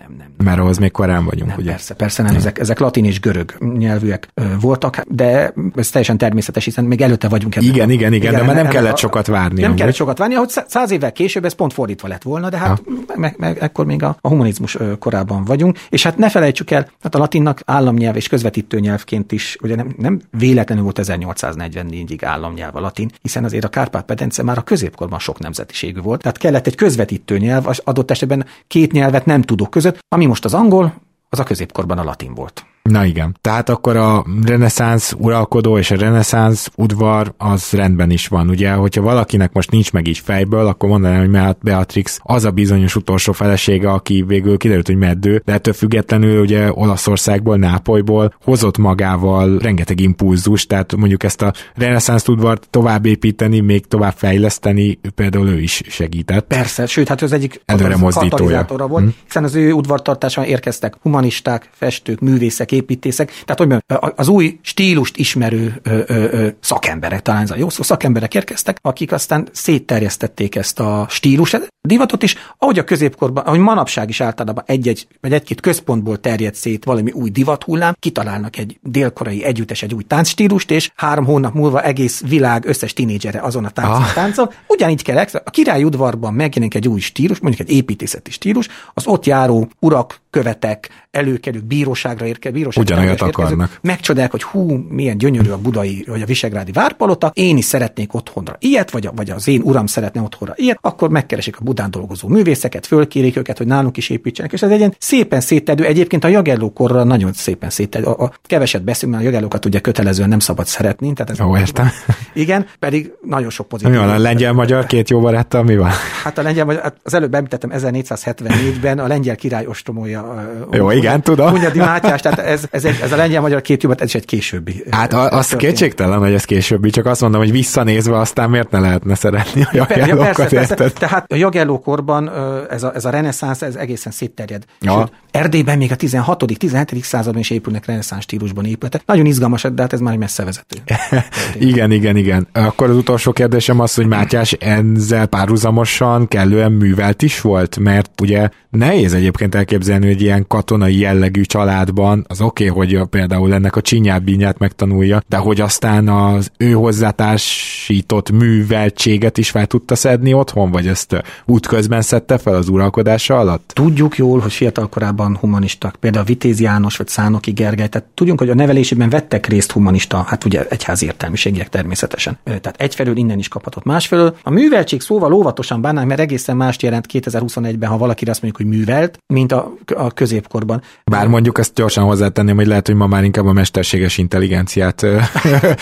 Nem nem. Mert ahhoz még korán vagyunk, nem, ugye? Persze, persze nem, ezek, ezek latin és görög nyelvűek voltak, de ez teljesen természetes, hiszen még előtte vagyunk ebben. Igen, igen, igen, igen, de már nem kellett a, sokat várni. Nem amúgy. kellett sokat várni, ahogy száz évvel később ez pont fordítva lett volna, de hát meg, meg, ekkor még a, a humanizmus korában vagyunk, és hát ne felejtsük el, hát a latinnak államnyelv és közvetítő nyelvként is, ugye nem, nem véletlenül volt 1844-ig államnyelv a latin, hiszen azért a Kárpát-medence már a középkorban sok nemzetiségű volt, tehát kellett egy közvetítő nyelv, adott esetben két nyelvet nem tudók között, ami most az angol, az a középkorban a latin volt. Na igen. Tehát akkor a reneszánsz uralkodó és a reneszánsz udvar az rendben is van. Ugye, hogyha valakinek most nincs meg így fejből, akkor mondanám, hogy Beatrix az a bizonyos utolsó felesége, aki végül kiderült, hogy meddő, de ettől függetlenül ugye Olaszországból, Nápolyból hozott magával rengeteg impulzus, tehát mondjuk ezt a reneszánsz udvart tovább építeni, még tovább fejleszteni, például ő is segített. Persze, sőt, hát az egyik Előre mozdítója. volt, hmm. hiszen az ő udvartartásán érkeztek humanisták, festők, művészek, építészek, tehát hogy mondjam, az új stílust ismerő ö, ö, ö, szakemberek, talán ez a jó szó, szakemberek érkeztek, akik aztán szétterjesztették ezt a stílus divatot is, ahogy a középkorban, ahogy manapság is általában egy-egy, vagy egy-két központból terjed szét valami új divathullám, kitalálnak egy délkorai együttes, egy új táncstílust, és három hónap múlva egész világ összes tinédzsere azon a táncon ah. táncol. Ugyanígy kell, a király udvarban megjelenik egy új stílus, mondjuk egy építészeti stílus, az ott járó urak, követek, előkerült bíróságra érke, bíróságra Ugyanolyat akarnak. Megcsodálják, hogy hú, milyen gyönyörű a budai, vagy a visegrádi várpalota, én is szeretnék otthonra ilyet, vagy, a, vagy az én uram szeretne otthonra ilyet, akkor megkeresik a Budán dolgozó művészeket, fölkérik őket, hogy nálunk is építsenek, és ez egy ilyen szépen szétedő, egyébként a jagelló korra nagyon szépen szétedő. A, a keveset beszélünk, mert a jagellókat ugye kötelezően nem szabad szeretni. Tehát ez Ó, értem. [laughs] Igen, pedig nagyon sok pozitív. Mi van, a lengyel-magyar két jó baráttal mi van? Hát a lengyel, hát az előbb említettem 1474-ben a lengyel király ostromolja. Jó, igen, tudom. Hunyadi Mátyás, tehát ez, ez, egy, ez a lengyel-magyar két jó, ez is egy későbbi. Hát a, az kétségtelen, hogy ez későbbi, csak azt mondom, hogy visszanézve aztán miért ne lehetne szeretni a jagellókat, ja, persze, persze. Tehát a jagellókorban ez a, ez a reneszánsz, ez egészen szétterjed. Ja. Sőt, Erdélyben még a 16 17 században is épülnek reneszánsz stílusban épületek. Nagyon izgalmas, de hát ez már egy messze vezető. [laughs] igen, igen, igen. Akkor az utolsó kérdésem az, hogy Mátyás ezzel párhuzamosan kellően művelt is volt, mert ugye nehéz egyébként elképzelni, hogy ilyen katonai jellegű családban az oké, okay, hogy például ennek a csinyát bínyát megtanulja, de hogy aztán az ő hozzátársított műveltséget is fel tudta szedni otthon, vagy ezt útközben szedte fel az uralkodása alatt? Tudjuk jól, hogy fiatal korában humanisták, például Vitéz János vagy Szánoki Gergely, tehát tudjunk, hogy a nevelésében vettek részt humanista, hát ugye egyházi értelmiségiek természetesen. Tehát egyfelől innen is kaphatott. Másfelől a műveltség szóval óvatosan bánnánk, mert egészen mást jelent 2021-ben, ha valaki azt mondjuk, hogy művelt, mint a, a középkorban. Bár mondjuk ezt gyorsan hozzátenném, hogy lehet, hogy ma már inkább a mesterséges intelligenciát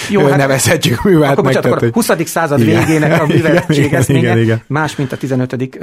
Jó, hát, nevezhetjük művelt akkor. Bocsánat, akkor a 20. század igen. végének a műveltség igen, igen, más, mint a 15.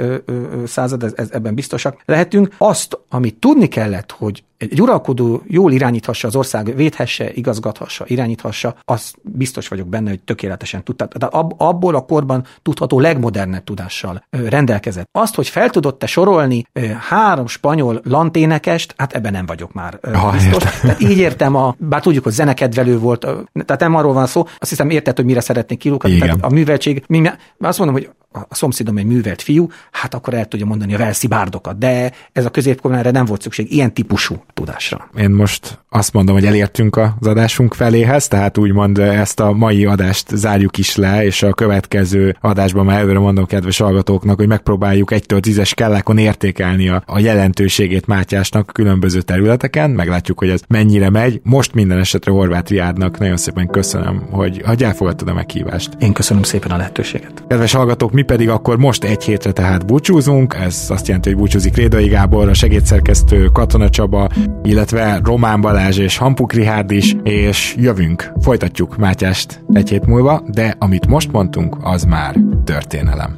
század, ez, ez, ebben biztosak lehetünk. Azt, amit tudni kellett, hogy egy uralkodó jól irányíthassa az ország, védhesse, igazgathassa, irányíthassa, az biztos vagyok benne, hogy tökéletesen tudta. De abból a korban tudható legmodernebb tudással rendelkezett. Azt, hogy fel tudott-e sorolni három spanyol lanténekest, hát ebben nem vagyok már ha, biztos. Értem. Tehát így értem, a, bár tudjuk, hogy zenekedvelő volt, tehát nem arról van szó, azt hiszem érted, hogy mire szeretnék kilukadni. Tehát a műveltség, mi, azt mondom, hogy a szomszédom egy művelt fiú, hát akkor el tudja mondani a velszi bárdokat, de ez a középkorban nem volt szükség ilyen típusú tudásra. Én most azt mondom, hogy elértünk az adásunk feléhez, tehát úgymond ezt a mai adást zárjuk is le, és a következő adásban már előre mondom kedves hallgatóknak, hogy megpróbáljuk egytől tízes kellákon értékelni a, a jelentőségét Mátyásnak különböző területeken, meglátjuk, hogy ez mennyire megy. Most minden esetre Horváth Riádnak nagyon szépen köszönöm, hogy, hogy elfogadtad a meghívást. Én köszönöm szépen a lehetőséget. Kedves hallgatók, mi pedig akkor most egy hétre tehát búcsúzunk, ez azt jelenti, hogy búcsúzik Rédai Gábor, a segédszerkesztő Katona Csaba, illetve Román Balázs és Hampuk Rihárd is, és jövünk, folytatjuk Mátyást egy hét múlva, de amit most mondtunk, az már történelem.